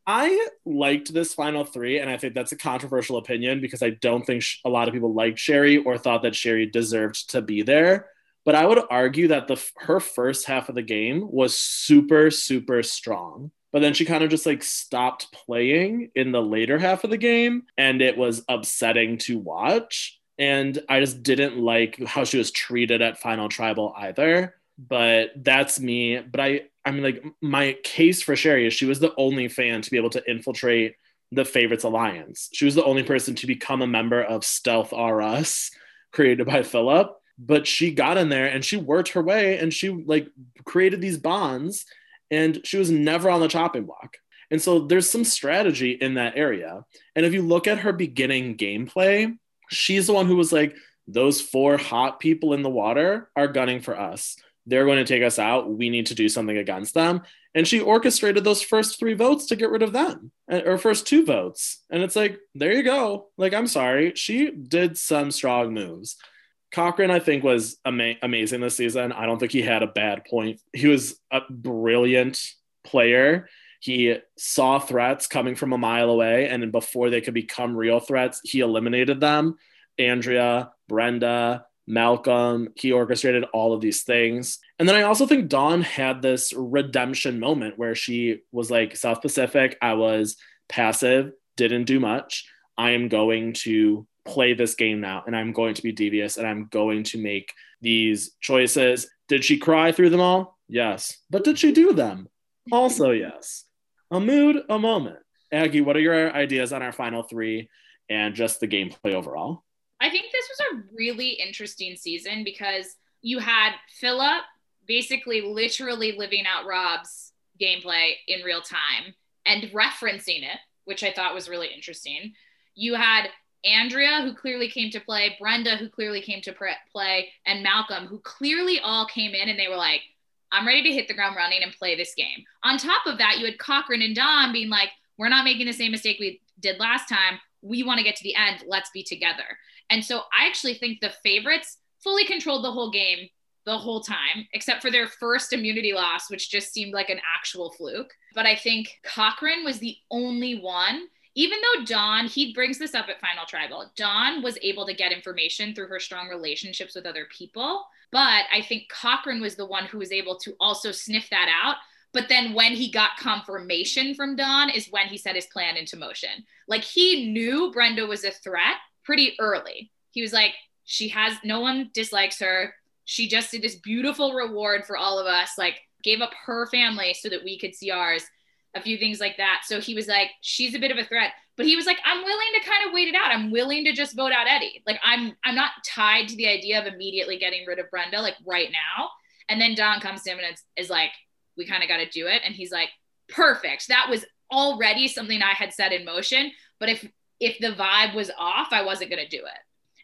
I liked this final three, and I think that's a controversial opinion because I don't think a lot of people liked Sherri or thought that Sherri deserved to be there. But I would argue that the her first half of the game was super, super strong but then she kind of just like stopped playing in the later half of the game and it was upsetting to watch. And i just didn't like how she was treated at final tribal either. But that's me. But i i mean like my case for sherri is she was the only fan to be able to infiltrate the favorites alliance. She was the only person to become a member of stealth r us created by phillip but she got in there and she worked her way and she like created these bonds and she was never on the chopping block. And so there's some strategy in that area. And if you look at her beginning gameplay, she's the one who was like, those four hot people in the water are gunning for us. They're going to take us out. We need to do something against them. And she orchestrated those first three votes to get rid of them, eh, or first two votes. And it's like, there you go. Like, I'm sorry. She did some strong moves. Cochran, I think, was ama- amazing this season. I don't think he had a bad point. He was a brilliant player. He saw threats coming from a mile away, and before they could become real threats, he eliminated them. Andrea, Brenda, Malcolm, he orchestrated all of these things. And then I also think Dawn had this redemption moment where she was like, South Pacific, I was passive, didn't do much. I am going to play this game now and I'm going to be devious and I'm going to make these choices. Did she cry through them all? Yes. But did she do them? Also, yes. A mood, a moment. Aggie, what are your ideas on our final three and just the gameplay overall? I think this was a really interesting season because you had Phillip basically literally living out Rob's gameplay in real time and referencing it, which I thought was really interesting. You had Andrea, who clearly came to play, Brenda, who clearly came to play, and Malcolm, who clearly all came in and they were like, I'm ready to hit the ground running and play this game. On top of that, you had Cochran and Dawn being like, we're not making the same mistake we did last time. We want to get to the end. Let's be together. And so I actually think the favorites fully controlled the whole game the whole time, except for their first immunity loss, which just seemed like an actual fluke. But I think Cochran was the only one even though Dawn, he brings this up at Final Tribal, Dawn was able to get information through her strong relationships with other people. But I think Cochran was the one who was able to also sniff that out. But then when he got confirmation from Dawn is when he set his plan into motion. Like he knew Brenda was a threat pretty early. He was like, she has no one dislikes her. She just did this beautiful reward for all of us, like gave up her family so that we could see ours a few things like that. So he was like, she's a bit of a threat, but he was like, I'm willing to kind of wait it out. I'm willing to just vote out Eddie. Like I'm, I'm not tied to the idea of immediately getting rid of Brenda, like right now. And then Dawn comes to him and is like, we kind of got to do it. And he's like, perfect. That was already something I had set in motion. But if, if the vibe was off, I wasn't going to do it.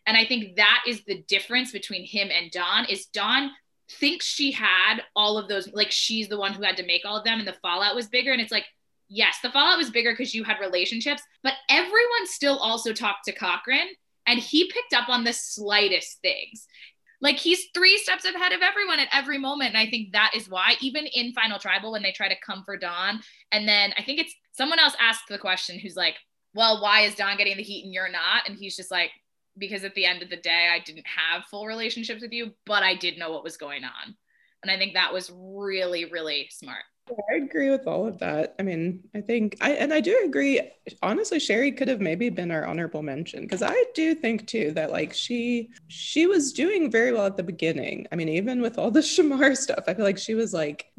And I think that is the difference between him and Dawn is Dawn thinks she had all of those like she's the one who had to make all of them and the fallout was bigger. And it's like yes the fallout was bigger because you had relationships but everyone still also talked to cochran and he picked up on the slightest things. Like he's three steps ahead of everyone at every moment. And i think that is why even in final tribal when they try to come for dawn and then i think it's someone else asked the question who's like well why is dawn getting the heat and you're not? And he's just like because at the end of the day, I didn't have full relationships with you, but I did know what was going on. And I think that was really, really smart. I agree with all of that. I mean, I think I and I do agree. Honestly, Sherri could have maybe been our honorable mention because I do think too that like she she was doing very well at the beginning. I mean, even with all the Shamar stuff, I feel like she was like,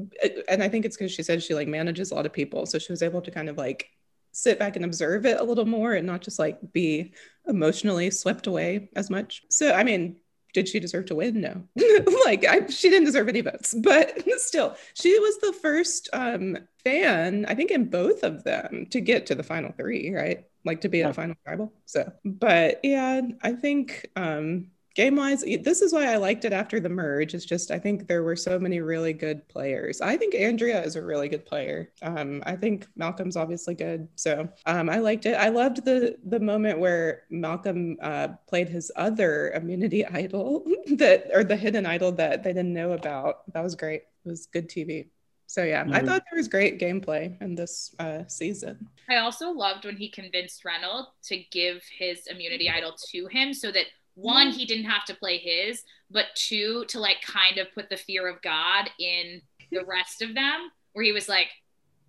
and I think it's because she said she like manages a lot of people, so she was able to kind of like sit back and observe it a little more and not just like be emotionally swept away as much. So, I mean, did she deserve to win? No. like I, she didn't deserve any votes, but still, she was the first um, fan, I think, in both of them to get to the final three, right? Like to be yeah. a final tribal. So, but yeah, I think um, game wise, this is why I liked it after the merge. It's just I think there were so many really good players. I think Andrea is a really good player. Um, I think Malcolm's obviously good, so um, I liked it. I loved the the moment where Malcolm uh, played his other immunity idol that or the hidden idol that they didn't know about. That was great. It was good TV. So yeah, mm-hmm. I thought there was great gameplay in this uh, season. I also loved when he convinced Reynolds to give his immunity idol to him so that one he didn't have to play his but two to like kind of put the fear of god in the rest of them where he was like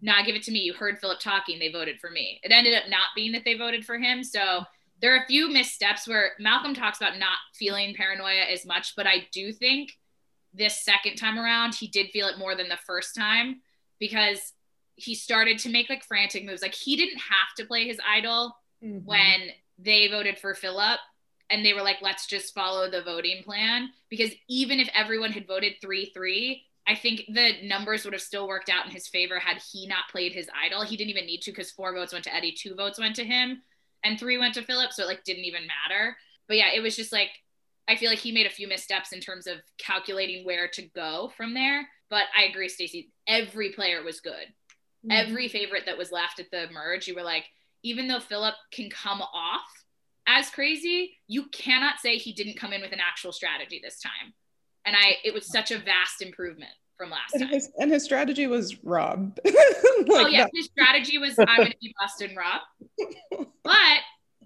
nah give it to me. You heard phillip talking. They voted for me. It ended up not being that they voted for him. So there are a few missteps where malcolm talks about not feeling paranoia as much but i do think this second time around he did feel it more than the first time because he started to make like frantic moves. Like he didn't have to play his idol mm-hmm. when they voted for phillip and they were like, let's just follow the voting plan. Because even if everyone had voted 3 3, I think the numbers would have still worked out in his favor had he not played his idol. He didn't even need to because four votes went to Eddie, two votes went to him, and three went to Phillip. So it like didn't even matter. But yeah, it was just like I feel like he made a few missteps in terms of calculating where to go from there. But I agree, Stacey. Every player was good. Mm-hmm. Every favorite that was left at the merge, you were like, even though Phillip can come off as crazy, you cannot say he didn't come in with an actual strategy this time. And I, it was such a vast improvement from last and time. His, and his strategy was Rob. Oh, like oh yeah, that. his strategy was I'm gonna be Boston Rob. But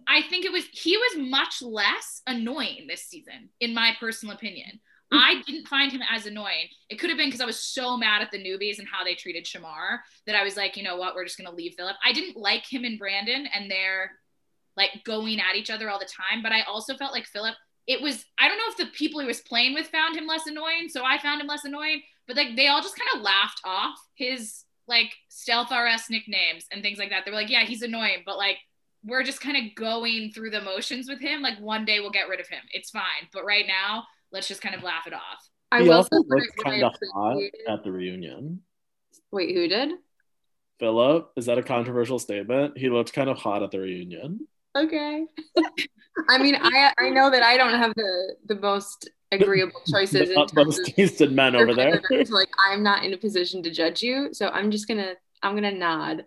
I think it was he was much less annoying this season, in my personal opinion. I didn't find him as annoying. It could have been because I was so mad at the newbies and how they treated Shamar that I was like, you know what, we're just gonna leave Phillip. I didn't like him and Brandon and they're like going at each other all the time, but I also felt like Phillip. It was I don't know if the people he was playing with found him less annoying, so I found him less annoying. But like they all just kind of laughed off his like stealth RS nicknames and things like that. They were like, yeah, he's annoying, but like we're just kind of going through the motions with him. Like one day we'll get rid of him. It's fine. But right now, let's just kind of laugh it off. I he also looked kind of hot at the reunion. Wait, who did? Phillip. Is that a controversial statement? He looked kind of hot at the reunion. Okay. I mean, I I know that I don't have the the most agreeable choices the utmost tasted men over there. So like I'm not in a position to judge you, so I'm just gonna I'm gonna nod.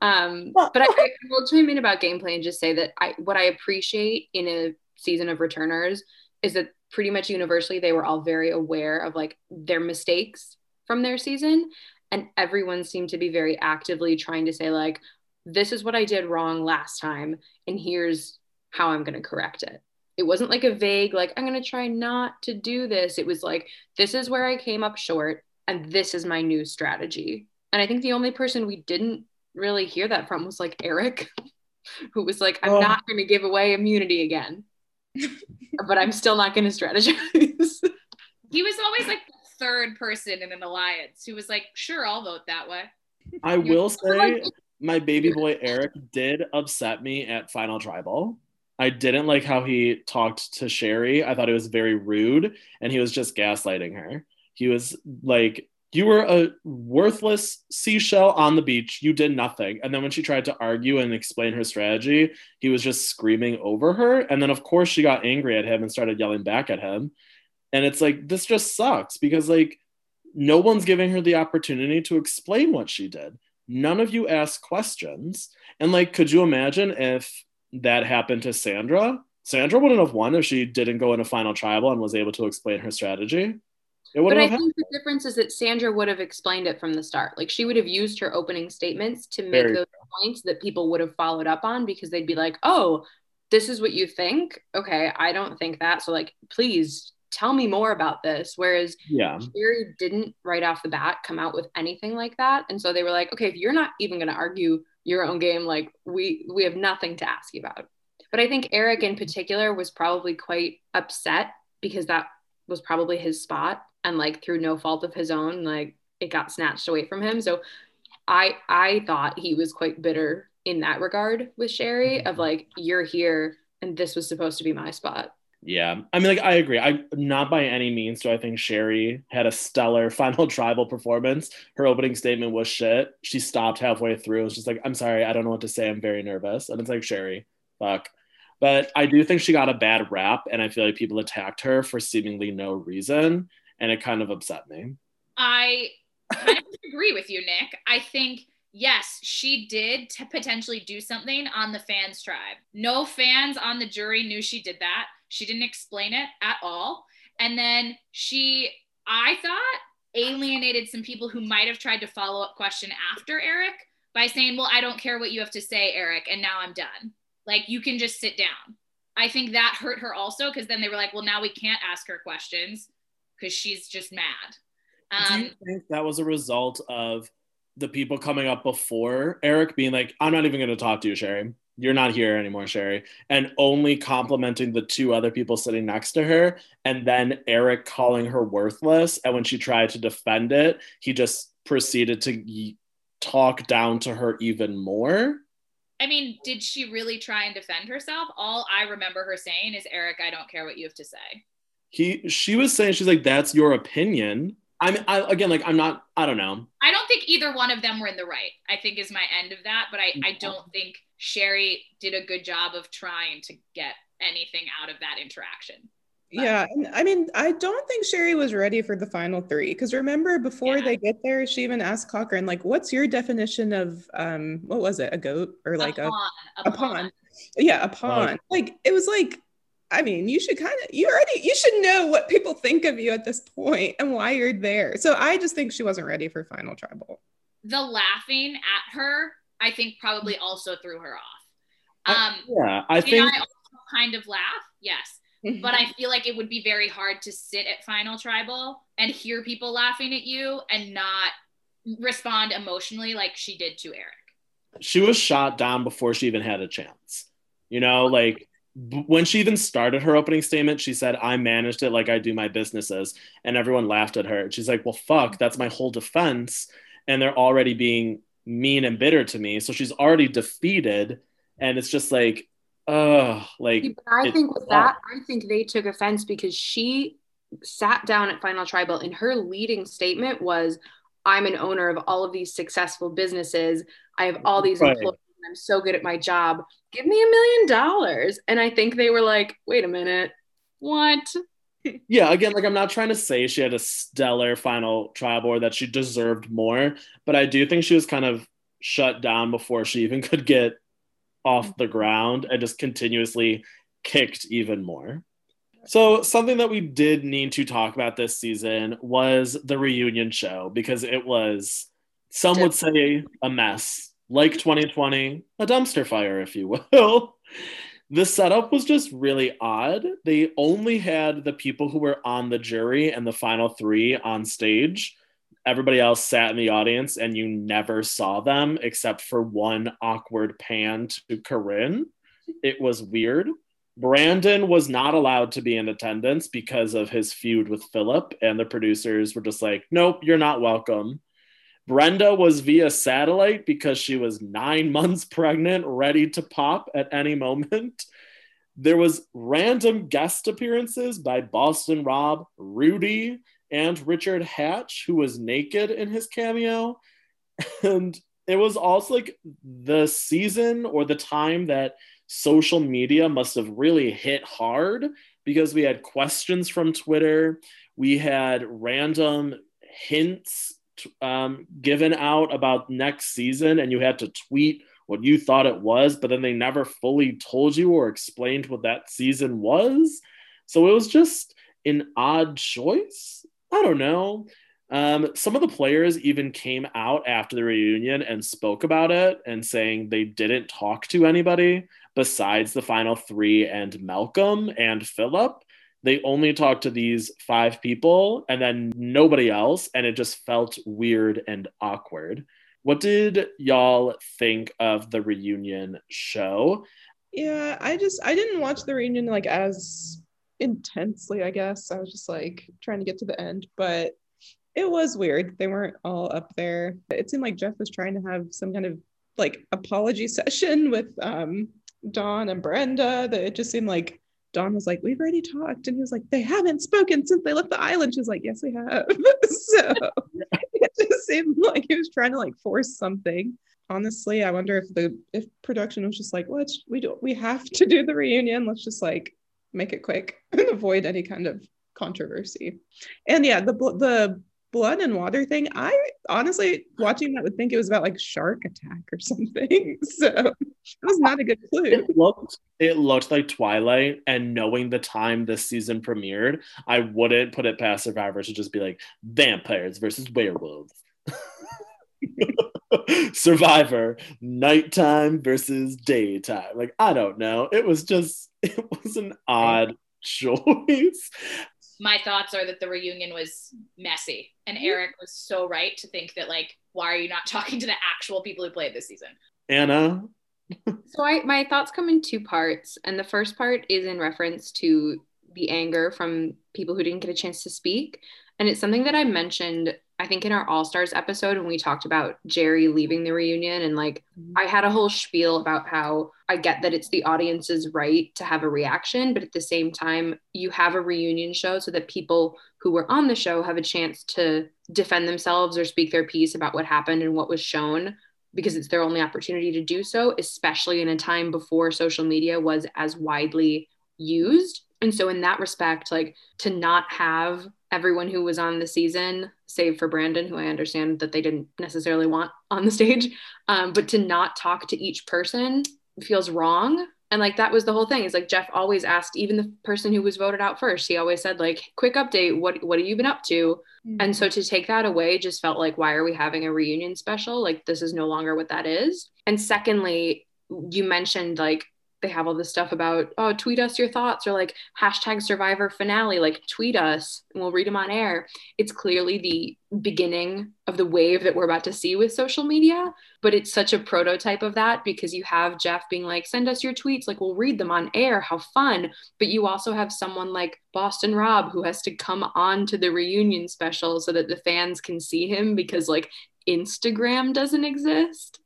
Um, but I, I will chime in about gameplay and just say that I what I appreciate in a season of returners is that pretty much universally they were all very aware of like their mistakes from their season and everyone seemed to be very actively trying to say like this is what I did wrong last time and here's how I'm going to correct it. It wasn't like a vague like I'm going to try not to do this. It was like this is where I came up short and this is my new strategy. And I think the only person we didn't really hear that from was like Erik, who was like, I'm oh. not going to give away immunity again, but I'm still not going to strategize. he was always like the third person in an alliance who was like, sure, I'll vote that way. I will say, my baby boy Erik did upset me at Final Tribal. I didn't like how he talked to Sherri. I thought it was very rude and he was just gaslighting her. He was like you were a worthless seashell on the beach. You did nothing. And then when she tried to argue and explain her strategy, he was just screaming over her. And then, of course, she got angry at him and started yelling back at him. And it's like, this just sucks because, like, no one's giving her the opportunity to explain what she did. None of you asked questions. And, like, could you imagine if that happened to Sandra? Sandra wouldn't have won if she didn't go in a final tribal and was able to explain her strategy. But I think the difference is that Sandra would have explained it from the start. Like she would have used her opening statements to make Very those true. points that people would have followed up on because they'd be like, oh, this is what you think. Okay, I don't think that. So, like, please tell me more about this. Whereas yeah. Sherri didn't right off the bat come out with anything like that. And so they were like, okay, if you're not even going to argue your own game, like, we, we have nothing to ask you about. But I think Erik in particular was probably quite upset because that was probably his spot and like through no fault of his own like it got snatched away from him so i i thought he was quite bitter in that regard with sherri of mm-hmm. like you're here and this was supposed to be my spot yeah. I mean like i agree. I not by any means do i think sherri had a stellar final tribal performance. Her opening statement was shit. She stopped halfway through. It's just like i'm sorry. I don't know what to say. I'm very nervous. And it's like sherri fuck. But I do think she got a bad rap, and I feel like people attacked her for seemingly no reason and it kind of upset me. I kind of agree with you, Nick. I think yes, she did potentially do something on the fans tribe. No fans on the jury knew she did that. She didn't explain it at all. And then she, I thought, alienated some people who might have tried to follow up question after Erik by saying, Well, I don't care what you have to say, Erik, and now I'm done. Like, you can just sit down. I think that hurt her also because then they were like, Well, now we can't ask her questions because she's just mad. Um, Do you think that was a result of the people coming up before Erik being like, I'm not even going to talk to you, Sherri. You're not here anymore, Sherri. And only complimenting the two other people sitting next to her. And then Erik calling her worthless. And when she tried to defend it, he just proceeded to talk down to her even more. I mean, did she really try and defend herself? All I remember her saying is, Erik, I don't care what you have to say. He, she was saying, she's like, that's your opinion. I'm, I, again, like, I'm not, I don't know. I don't think either one of them were in the right, I think is my end of that. But I, I don't think Sherri did a good job of trying to get anything out of that interaction. But- Yeah, and I mean, I don't think Sherri was ready for the final three because remember before Yeah. they get there, she even asked Cochran like, "What's your definition of um, what was it, a goat or like a, pawn, a pawn?" Yeah, a pawn. Like it was like, I mean, you should kind of you already you should know what people think of you at this point and why you're there. So I just think she wasn't ready for final tribal. The laughing at her, I think, probably also threw her off. I- Um, Yeah, I think, I also kind of laugh? Yes. but I feel like it would be very hard to sit at Final Tribal and hear people laughing at you and not respond emotionally like she did to Erik. she was shot down before she even had a chance. You know, like when she even started her opening statement, she said, I managed it like I do my businesses. And everyone laughed at her. She's like, well, fuck, that's my whole defense. And they're already being mean and bitter to me. So she's already defeated. And it's just like, oh, like, But I think with that, I think they took offense because she sat down at Final Tribal and her leading statement was, I'm an owner of all of these successful businesses. I have all these Right. employees. and I'm so good at my job. Give me a million dollars. And I think they were like, wait a minute. What? Yeah, again, like I'm not trying to say she had a stellar final trial or that she deserved more, but I do think she was kind of shut down before she even could get off the mm-hmm. ground and just continuously kicked even more. So, something that we did need to talk about this season was the reunion show because it was, some would say, a mess, like 2020, a dumpster fire, if you will. the setup was just really odd. They only had the people who were on the jury and the final three on stage. Everybody else sat in the audience and you never saw them except for one awkward pan to Corinne. It was weird. Brandon was not allowed to be in attendance because of his feud with Phillip, and the producers were just like, nope, you're not welcome. Brenda was via satellite because she was nine months pregnant, ready to pop at any moment. There was random guest appearances by Boston Rob, Rudy, and Richard Hatch, who was naked in his cameo. And it was also like the season or the time that social media must have really hit hard because we had questions from Twitter. We had random hints um, given out about next season, and you had to tweet what you thought it was, but then they never fully told you or explained what that season was. So it was just an odd choice. I don't know. Um, some of the players even came out after the reunion and spoke about it and saying they didn't talk to anybody besides the final three and Malcolm and Phillip. They only talked to these five people and then nobody else. And it just felt weird and awkward. What did y'all think of the reunion show? Yeah, I just I didn't watch the reunion like as intensely, I guess. I was just like trying to get to the end, but it was weird. They weren't all up there. It seemed like Jeff was trying to have some kind of like apology session with um Dawn and Brenda. That it just seemed like Dawn was like, We've already talked. And he was like, They haven't spoken since they left the island. She's like, Yes, we have. so it just seemed like he was trying to like force something honestly i wonder if the if production was just like let's we do we have to do the reunion let's just like make it quick and avoid any kind of controversy and yeah the the blood and water thing i honestly watching that would think it was about like shark attack or something so it was not a good clue It looked it looked like Twilight, and knowing the time this season premiered, I wouldn't put it past Survivor to just be like vampires versus werewolves. Survivor, nighttime versus daytime. Like, I don't know. It was just, it was an odd choice. My thoughts are that the reunion was messy, and mm-hmm. Erik was so right to think that like, why are you not talking to the actual people who played this season? Anna, So I my thoughts come in two parts, and the first part is in reference to the anger from people who didn't get a chance to speak. And it's something that I mentioned, I think, in our All Stars episode when we talked about Jerri leaving the reunion. And like, mm-hmm. I had a whole spiel about how I get that it's the audience's right to have a reaction, but at the same time, you have a reunion show so that people who were on the show have a chance to defend themselves or speak their piece about what happened and what was shown because it's their only opportunity to do so, especially in a time before social media was as widely used. And so, in that respect, like to not have everyone who was on the season, save for Brandon, who I understand that they didn't necessarily want on the stage, um, but to not talk to each person feels wrong. And like that was the whole thing is like jeff always asked even the person who was voted out first he always said like quick update what what have you been up to? Mm-hmm. and so to take that away just felt like why are we having a reunion special? Like this is no longer what that is. And secondly you mentioned like they have all this stuff about oh tweet us your thoughts or like hashtag survivor finale like tweet us and we'll read them on air. It's clearly the beginning of the wave that we're about to see with social media but it's such a prototype of that because you have jeff being like send us your tweets like we'll read them on air how fun. But you also have someone like boston rob who has to come on to the reunion special so that the fans can see him because like instagram doesn't exist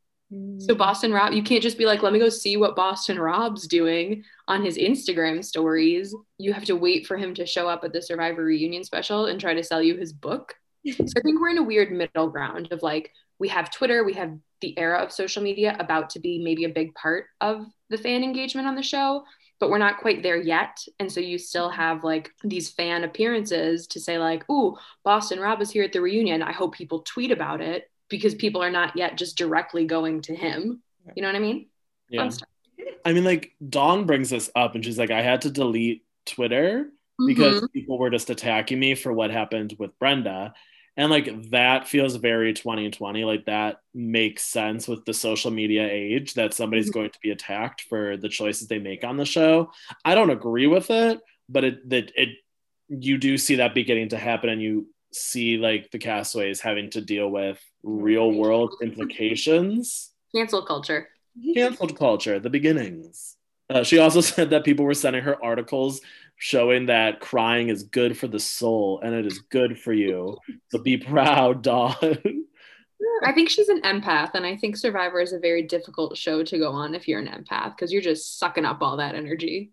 so mm. Boston Rob, you can't just be like, let me go see what Boston Rob's doing on his Instagram stories. You have to wait for him to show up at the Survivor reunion special and try to sell you his book. so I think we're in a weird middle ground of like we have Twitter, we have the era of social media about to be maybe a big part of the fan engagement on the show, but we're not quite there yet. And so you still have like these fan appearances to say like, "Ooh, Boston Rob is here at the reunion. I hope people tweet about it." Because people are not yet just directly going to him. You know what I mean? Yeah. I mean, like Dawn brings this up and she's like, I had to delete Twitter because mm-hmm. people were just attacking me for what happened with Brenda. And like that feels very 2020. Like that makes sense with the social media age that somebody's mm-hmm. going to be attacked for the choices they make on the show. I don't agree with it, but it that it you do see that beginning to happen and you see like the castaways having to deal with real world implications. Cancel culture. Cancel culture, the beginnings. Uh, she also said that people were sending her articles showing that crying is good for the soul and it is good for you. So be proud, Dawn. I think she's an empath, and I think Survivor is a very difficult show to go on if you're an empath because you're just sucking up all that energy.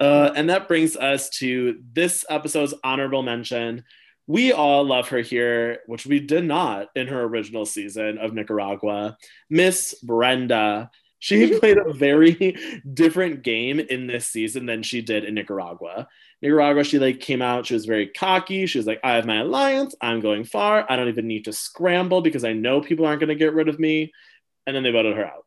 Uh, and that brings us to this episode's honorable mention we all love her here, which we did not in her original season of Nicaragua. Miss Brenda. She played a very different game in this season than she did in Nicaragua. Nicaragua, she like came out, she was very cocky. She was like, I have my alliance, I'm going far. I don't even need to scramble because I know people aren't going to get rid of me. And then they voted her out.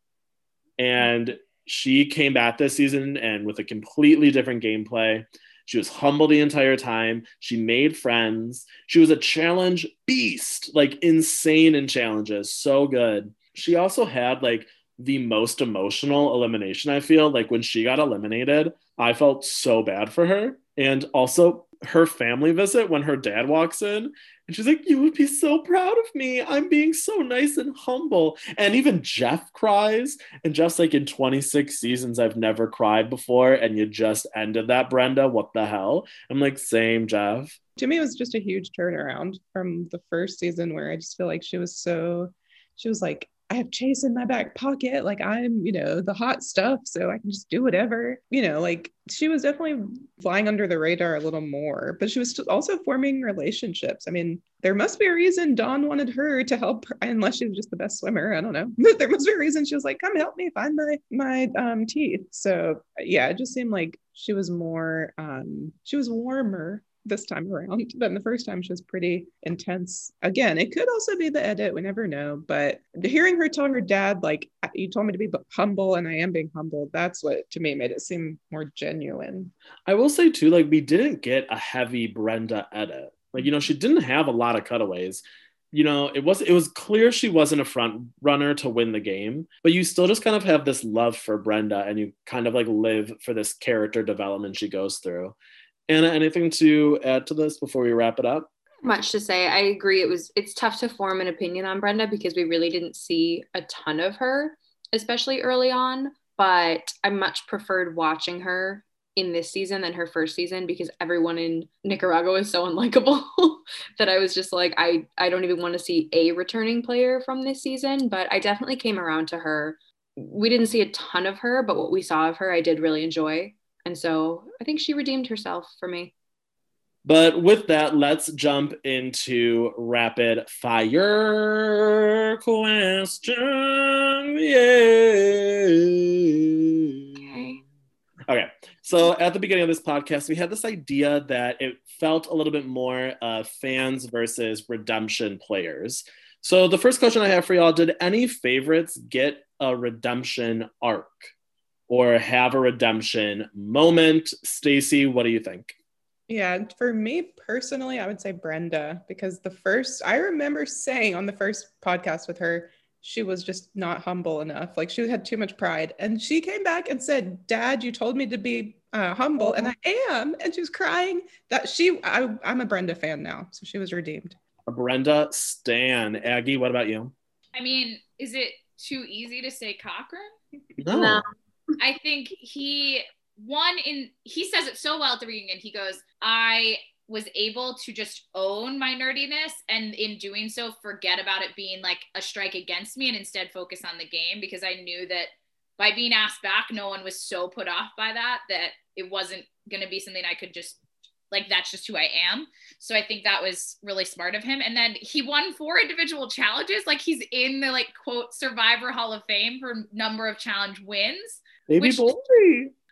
And she came back this season and with a completely different gameplay. She was humble the entire time. She made friends. She was a challenge beast, like insane in challenges. So good. She also had like the most emotional elimination, I feel. Like when she got eliminated, I felt so bad for her. And also her family visit when her dad walks in and she's like, You would be so proud of me. I'm being so nice and humble. And even Jeff cries. And just like in 26 seasons, I've never cried before. And you just ended that, Brenda. What the hell? I'm like, Same, Jeff. To me, it was just a huge turnaround from the first season where I just feel like she was so, she was like I have Chase in my back pocket. Like I'm, you know, the hot stuff. So I can just do whatever. You know, like she was definitely flying under the radar a little more, but she was also forming relationships. I mean, there must be a reason Dawn wanted her to help her, unless she was just the best swimmer. I don't know. There must be a reason she was like, come help me find my my um teeth. So yeah, it just seemed like she was more um she was warmer this time around than the first time. She was pretty intense. Again, it could also be the edit. We never know. But hearing her tell her dad, like, you told me to be humble and I am being humble, that's what to me made it seem more genuine. I will say, too, like, we didn't get a heavy Brenda edit. Like, you know, she didn't have a lot of cutaways you know it was it was clear she wasn't a front runner to win the game but you still just kind of have this love for brenda and you kind of like live for this character development she goes through Anna, anything to add to this before we wrap it up? Much to say. I agree. It was it's tough to form an opinion on Brenda because we really didn't see a ton of her, especially early on. But I much preferred watching her in this season than her first season because everyone in Nicaragua is so unlikable that I was just like, I, I don't even want to see a returning player from this season, but I definitely came around to her. We didn't see a ton of her, but what we saw of her, I did really enjoy. And so I think she redeemed herself for me. But with that, let's jump into rapid fire question. Yeah. Okay. Okay. So at the beginning of this podcast, we had this idea that it felt a little bit more uh, fans versus redemption players. So the first question I have for y'all did any favorites get a redemption arc or have a redemption moment? Stacy, what do you think? Yeah, for me personally, I would say Brenda because the first I remember saying on the first podcast with her, she was just not humble enough. Like she had too much pride. And she came back and said, Dad, you told me to be uh, humble, and I am. And she was crying. That she, I, I'm a Brenda fan now. So she was redeemed. A Brenda Stan. Aggie, what about you? I mean, is it too easy to say Cochran? No. No. I think he one in he says it so well at the reunion. He goes, I was able to just own my nerdiness and in doing so forget about it being like a strike against me and instead focus on the game because I knew that by being asked back, no one was so put off by that that it wasn't going to be something I could just like that's just who I am. So I think that was really smart of him. And then he won four individual challenges. Like he's in the like quote Survivor Hall of Fame for number of challenge wins. Baby Which- boy.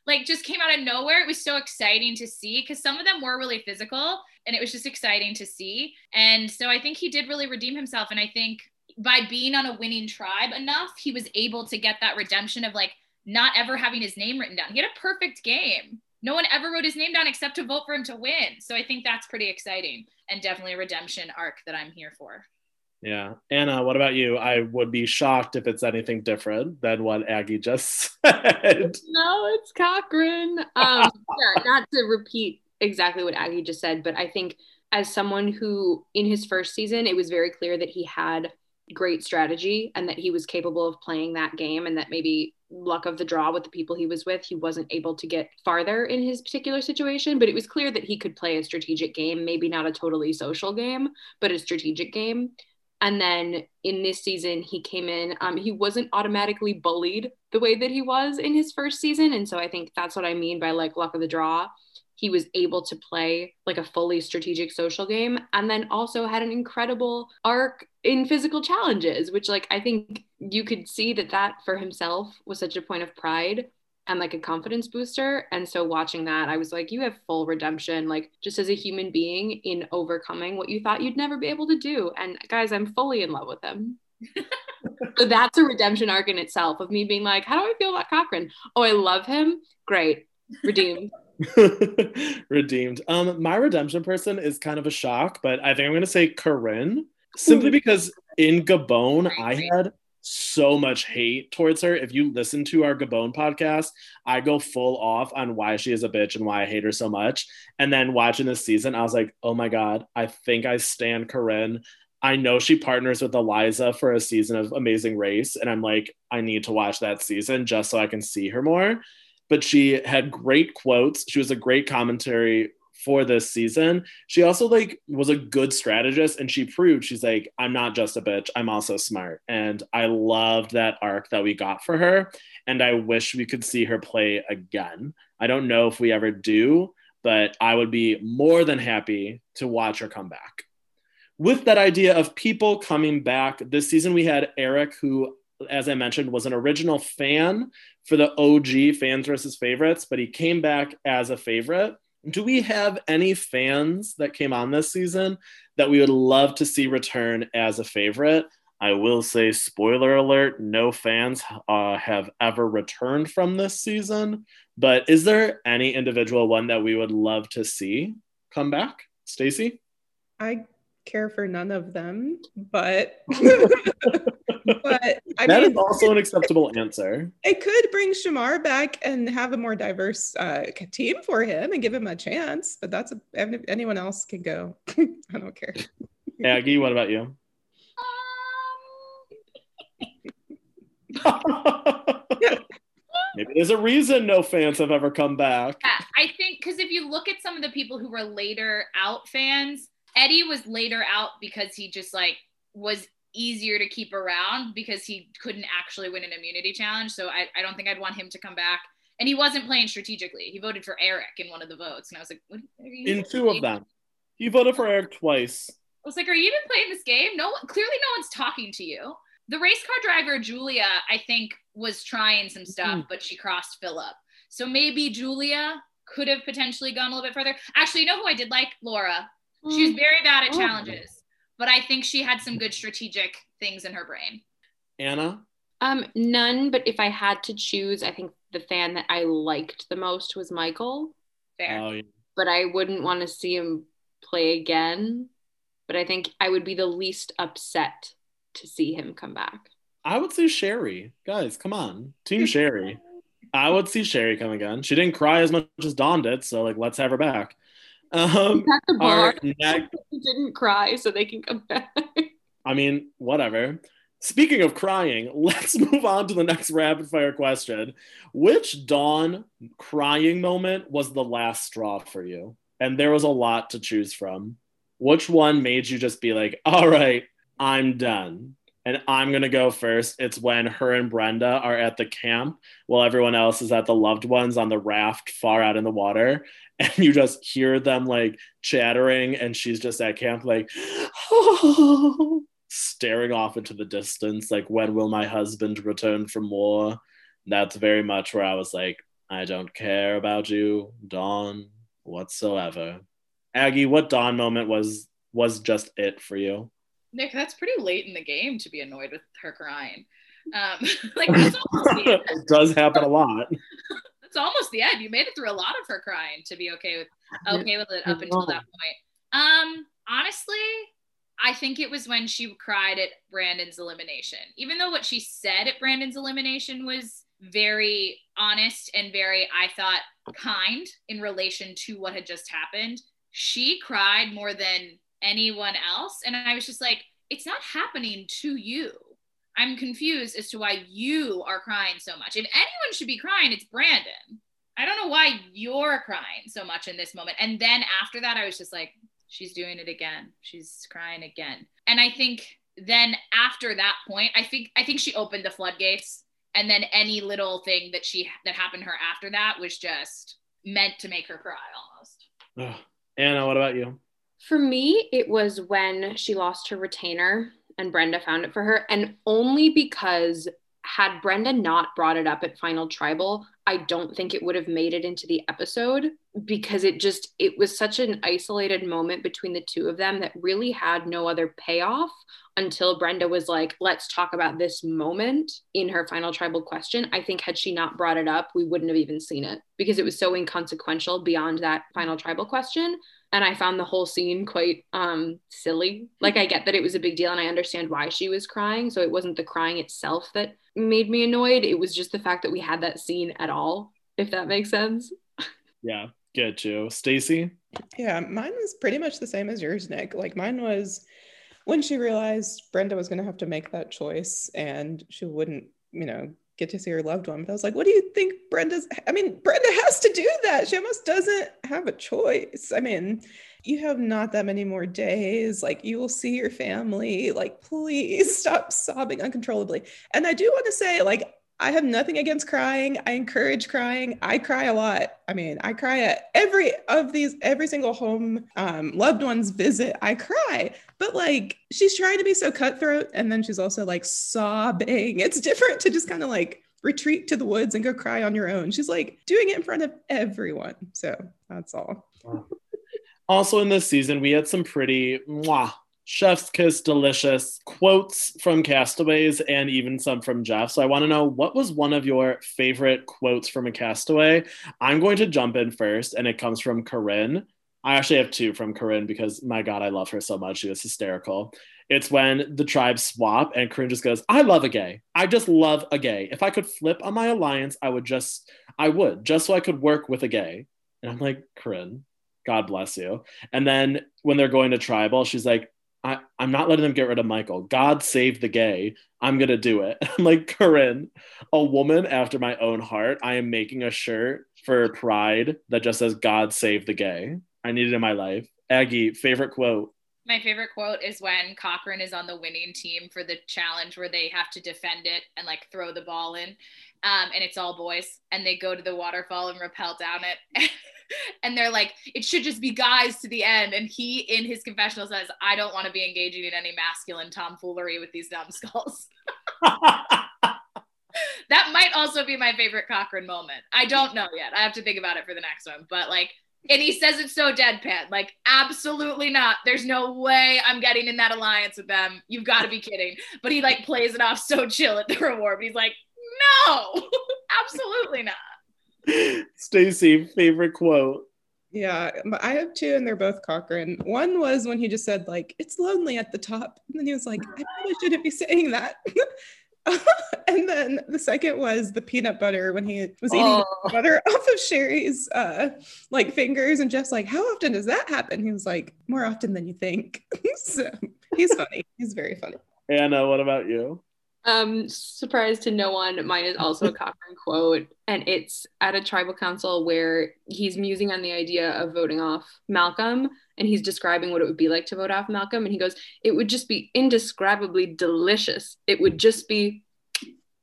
Like just came out of nowhere. It was so exciting to see because some of them were really physical and it was just exciting to see. And so I think he did really redeem himself. And I think by being on a winning tribe enough, he was able to get that redemption of like not ever having his name written down. He had a perfect game. No one ever wrote his name down except to vote for him to win. So I think that's pretty exciting and definitely a redemption arc that I'm here for. Yeah. Anna, what about you? I would be shocked if it's anything different than what Aggie just said. No, it's Cochran. Um, yeah, not to repeat exactly what Aggie just said, but I think as someone who, in his first season, it was very clear that he had great strategy and that he was capable of playing that game, and that maybe luck of the draw with the people he was with, he wasn't able to get farther in his particular situation. But it was clear that he could play a strategic game, maybe not a totally social game, but a strategic game. And then in this season, he came in. Um, he wasn't automatically bullied the way that he was in his first season, and so I think that's what I mean by like luck of the draw. He was able to play like a fully strategic social game, and then also had an incredible arc in physical challenges, which like I think you could see that that for himself was such a point of pride and like a confidence booster. And so watching that, I was like, you have full redemption, like just as a human being in overcoming what you thought you'd never be able to do. And guys, I'm fully in love with him. so that's a redemption arc in itself of me being like, how do I feel about Cochran? Oh, I love him. Great. Redeemed. Redeemed. Um, my redemption person is kind of a shock, but I think I'm gonna say Corinne simply because in Gabon I had so much hate towards her. If you listen to our Gabon podcast, I go full off on why she is a bitch and why I hate her so much. And then watching this season, I was like, oh my God, I think I stand Corinne. I know she partners with Eliza for a season of Amazing Race. And I'm like, I need to watch that season just so I can see her more. But she had great quotes. She was a great commentary for this season. She also like was a good strategist and she proved she's like I'm not just a bitch, I'm also smart. And I loved that arc that we got for her and I wish we could see her play again. I don't know if we ever do, but I would be more than happy to watch her come back. With that idea of people coming back, this season we had Erik who as I mentioned, was an original fan for the OG fans versus favorites, but he came back as a favorite do we have any fans that came on this season that we would love to see return as a favorite? I will say, spoiler alert, no fans uh, have ever returned from this season. But is there any individual one that we would love to see come back? Stacy? I care for none of them, but but I That mean, is also an acceptable answer. it could bring Shamar back and have a more diverse uh, team for him and give him a chance. But that's a, anyone else can go. I don't care. Aggie, what about you? Um, Maybe there's a reason no fans have ever come back. Yeah, I think because if you look at some of the people who were later out fans, Eddie was later out because he just like was easier to keep around because he couldn't actually win an immunity challenge. So I, I don't think I'd want him to come back. And he wasn't playing strategically. He voted for Erik in one of the votes. And I was like, what in two of them. He voted for Erik twice. I was like, are you even playing this game? No one, clearly no one's talking to you. The race car driver, Julia, I think was trying some stuff, mm. but she crossed Phillip. So maybe Julia could have potentially gone a little bit further. Actually, you know who I did like? Laura. Mm. She was very bad at oh. challenges, but I think she had some good strategic things in her brain. Anna? Um, none, but if I had to choose, I think the fan that I liked the most was Michael. Fair. Oh, yeah. But I wouldn't want to see him play again. But I think I would be the least upset to see him come back. I would say Sherri. Guys, come on. Team Sherri. I would see Sherri come again. She didn't cry as much as Dawn did, so like let's have her back. Um, At the bar, next... didn't cry, so they can come back. I mean, whatever. Speaking of crying, let's move on to the next rapid fire question. Which Dawn crying moment was the last straw for you? And there was a lot to choose from. Which one made you just be like, all right, I'm done? And I'm going to go first. It's when her and Brenda are at the camp while everyone else is at the loved ones on the raft far out in the water. And you just hear them like chattering, and she's just at camp, like, oh staring off into the distance, like, when will my husband return from war? That's very much where I was like, I don't care about you, Dawn, whatsoever. Aggie, what Dawn moment was was just it for you? Nick, that's pretty late in the game to be annoyed with her crying. Um, like it does happen a lot. That's almost the end. You made it through a lot of her crying to be okay with okay with it up until that point. Um, honestly, I think it was when she cried at Brandon's elimination. Even though what she said at Brandon's elimination was very honest and very, I thought, kind in relation to what had just happened, she cried more than anyone else. And I was just like, it's not happening to you. I'm confused as to why you are crying so much. If anyone should be crying, it's Brandon. I don't know why you're crying so much in this moment. And then after that, I was just like, she's doing it again. She's crying again. And I think then after that point, I think I think she opened the floodgates. And then any little thing that she that happened to her after that was just meant to make her cry almost. Anna, what about you? For me, it was when she lost her retainer and Brenda found it for her. And only because had Brenda not brought it up at Final Tribal, I don't think it would have made it into the episode because it just it was such an isolated moment between the two of them that really had no other payoff until Brenda was like, let's talk about this moment in her final tribal question. I think had she not brought it up, we wouldn't have even seen it because it was so inconsequential beyond that final tribal question and I found the whole scene quite um, silly. Like I get that it was a big deal and I understand why she was crying. So it wasn't the crying itself that made me annoyed. It was just the fact that we had that scene at all, if that makes sense. Yeah, get you. Stacy? Yeah, mine was pretty much the same as yours, Nick. Like mine was when she realized Brenda was going to have to make that choice and she wouldn't, you know, get to see her loved one. But I was like, what do you think Brenda's? I mean, Brenda has to do that. She almost doesn't have a choice. I mean, you have not that many more days. Like, you will see your family. Like, please stop sobbing uncontrollably. And I do want to say, like, I have nothing against crying. I encourage crying. I cry a lot. I mean, I cry at every of these, every single home um, loved ones visit. I cry, but like she's trying to be so cutthroat, and then she's also like sobbing. It's different to just kind of like retreat to the woods and go cry on your own. She's like doing it in front of everyone. So that's all. Also, in this season, we had some pretty mwah, chef's kiss delicious quotes from castaways and even some from jeff so i want to know what was one of your favorite quotes from a castaway i'm going to jump in first and it comes from corinne i actually have two from corinne because my god i love her so much she was hysterical it's when the tribes swap and corinne just goes i love a gay i just love a gay if i could flip on my alliance i would just i would just so i could work with a gay and i'm like corinne god bless you and then when they're going to tribal she's like I, I'm not letting them get rid of Michael. God save the gay. I'm gonna do it. I'm like, Corinne, a woman after my own heart. I am making a shirt for Pride that just says God save the gay. I need it in my life. Aggie, favorite quote. My favorite quote is when Cochran is on the winning team for the challenge where they have to defend it and like throw the ball in. Um, and it's all boys, and they go to the waterfall and rappel down it. and they're like, it should just be guys to the end. And he, in his confessional, says, I don't want to be engaging in any masculine tomfoolery with these numbskulls. that might also be my favorite Cochran moment. I don't know yet. I have to think about it for the next one. But like, and he says it so deadpan, like, absolutely not. There's no way I'm getting in that alliance with them. You've got to be kidding. But he like plays it off so chill at the reward. He's like, no, absolutely not. Stacy, favorite quote. Yeah, I have two, and they're both Cochran. One was when he just said, like, it's lonely at the top. And then he was like, I probably shouldn't be saying that. and then the second was the peanut butter when he was eating oh. butter off of Sherri's uh, like fingers, and Jeff's like, "How often does that happen?" He was like, "More often than you think." so he's funny. He's very funny. Anna, what about you? Um, surprise to no one, mine is also a Cochran quote, and it's at a tribal council where he's musing on the idea of voting off Malcolm, and he's describing what it would be like to vote off Malcolm, and he goes, "It would just be indescribably delicious. It would just be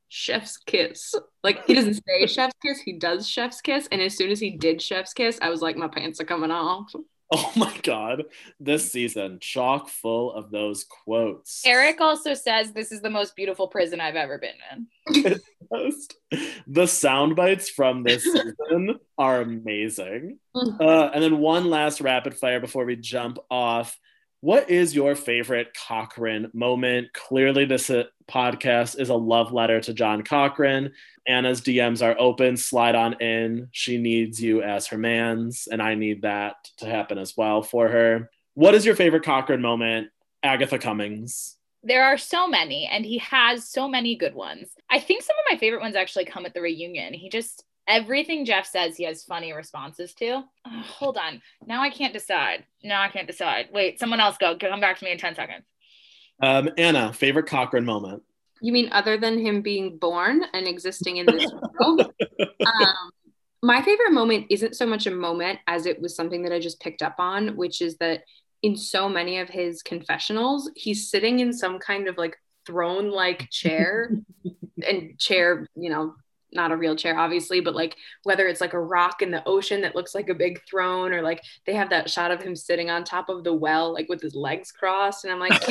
chef's kiss." Like he doesn't say chef's kiss, he does chef's kiss, and as soon as he did chef's kiss, I was like, my pants are coming off. Oh my God. This season, chock full of those quotes. Erik also says this is the most beautiful prison I've ever been in. the sound bites from this season are amazing. Uh, and then one last rapid fire before we jump off. What is your favorite Cochran moment? Clearly, this uh, podcast is a love letter to John Cochran. Anna's DMs are open. Slide on in. She needs you as her man's, and I need that to happen as well for her. What is your favorite Cochran moment, Agatha Cummings? There are so many, and he has so many good ones. I think some of my favorite ones actually come at the reunion. He just everything Jeff says he has funny responses to. Oh, hold on. Now I can't decide. Now I can't decide. Wait, someone else go. Come back to me in 10 seconds. Um, Anna, favorite Cochran moment? You mean other than him being born and existing in this world? um, my favorite moment isn't so much a moment as it was something that I just picked up on, which is that in so many of his confessionals, he's sitting in some kind of like throne like chair and chair, you know, not a real chair obviously but like whether it's like a rock in the ocean that looks like a big throne or like they have that shot of him sitting on top of the well like with his legs crossed and i'm like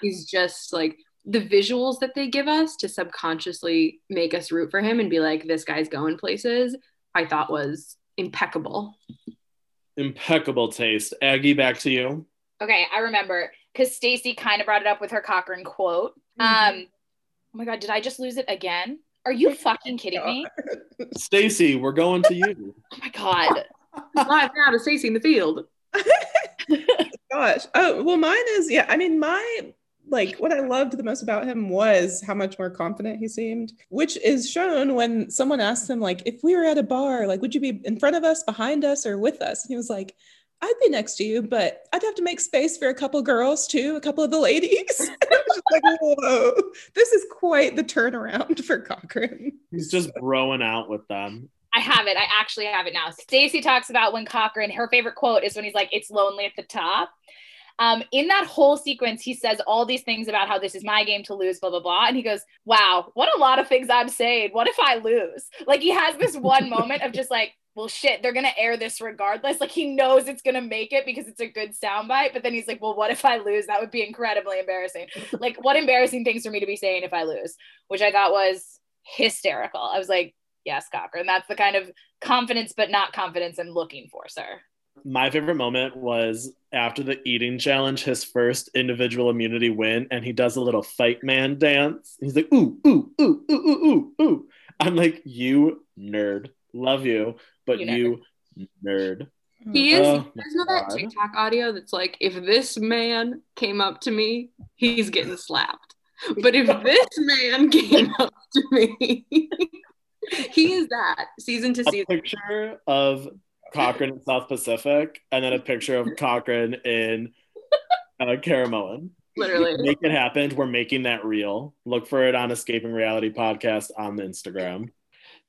he's just like the visuals that they give us to subconsciously make us root for him and be like this guy's going places i thought was impeccable. Impeccable taste. Aggie back to you. Okay i remember because stacy kind of brought it up with her cochran quote. Mm-hmm. um oh my god did i just lose it again are you fucking kidding me? Stacy, we're going to you. oh my god. Live now to Stacy in the field. Gosh. Oh, well, mine is, yeah. I mean, my like what I loved the most about him was how much more confident he seemed, which is shown when someone asked him, like, if we were at a bar, like, would you be in front of us, behind us, or with us? And he was like, I'd be next to you, but I'd have to make space for a couple girls too, a couple of the ladies. like, whoa, this is quite the turnaround for Cochran. He's just growing out with them. I have it. I actually have it now. Stacy talks about when Cochran, her favorite quote is when he's like, it's lonely at the top. Um, in that whole sequence, he says all these things about how this is my game to lose, blah, blah, blah. And he goes, Wow, what a lot of things I'm saying. What if I lose? Like he has this one moment of just like, well, shit, they're gonna air this regardless. Like he knows it's gonna make it because it's a good soundbite, but then he's like, well, what if I lose? That would be incredibly embarrassing. like, what embarrassing things for me to be saying if I lose, which I thought was hysterical. I was like, yes, Cochran, that's the kind of confidence, but not confidence I'm looking for, sir. My favorite moment was after the eating challenge, his first individual immunity win, and he does a little fight man dance. He's like, ooh, ooh, ooh, ooh, ooh, ooh, ooh. I'm like, you nerd. Love you but you, you nerd. He is. Oh, there's no that TikTok audio that's like, if this man came up to me, he's getting slapped. But if this man came up to me, he is that season to season. picture of Cochran in South Pacific, and then a picture of Cochran in uh, Caramoan. Literally. Make it happen. We're making that real. Look for it on Escaping Reality podcast on the Instagram.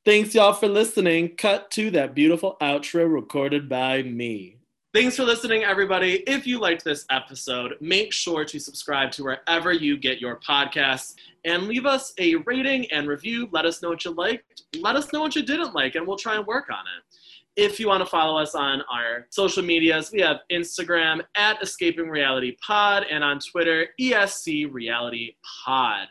Thanks, y'all, for listening. Cut to that beautiful outro recorded by me. Thanks for listening, everybody. If you liked this episode, make sure to subscribe to wherever you get your podcasts and leave us a rating and review. Let us know what you liked. Let us know what you didn't like, and we'll try and work on it. If you want to follow us on our social medias, we have Instagram at Escaping Reality Pod and on Twitter, ESC Reality Pod.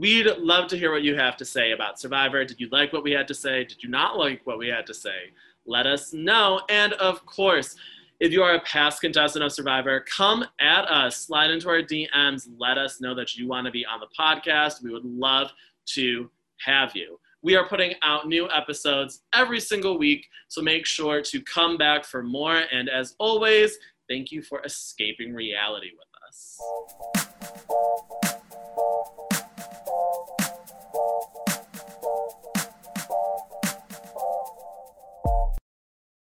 We'd love to hear what you have to say about Survivor. Did you like what we had to say? Did you not like what we had to say? Let us know. And of course, if you are a past contestant of Survivor, come at us, slide into our DMs, let us know that you want to be on the podcast. We would love to have you. We are putting out new episodes every single week, so make sure to come back for more. And as always, thank you for escaping reality with us.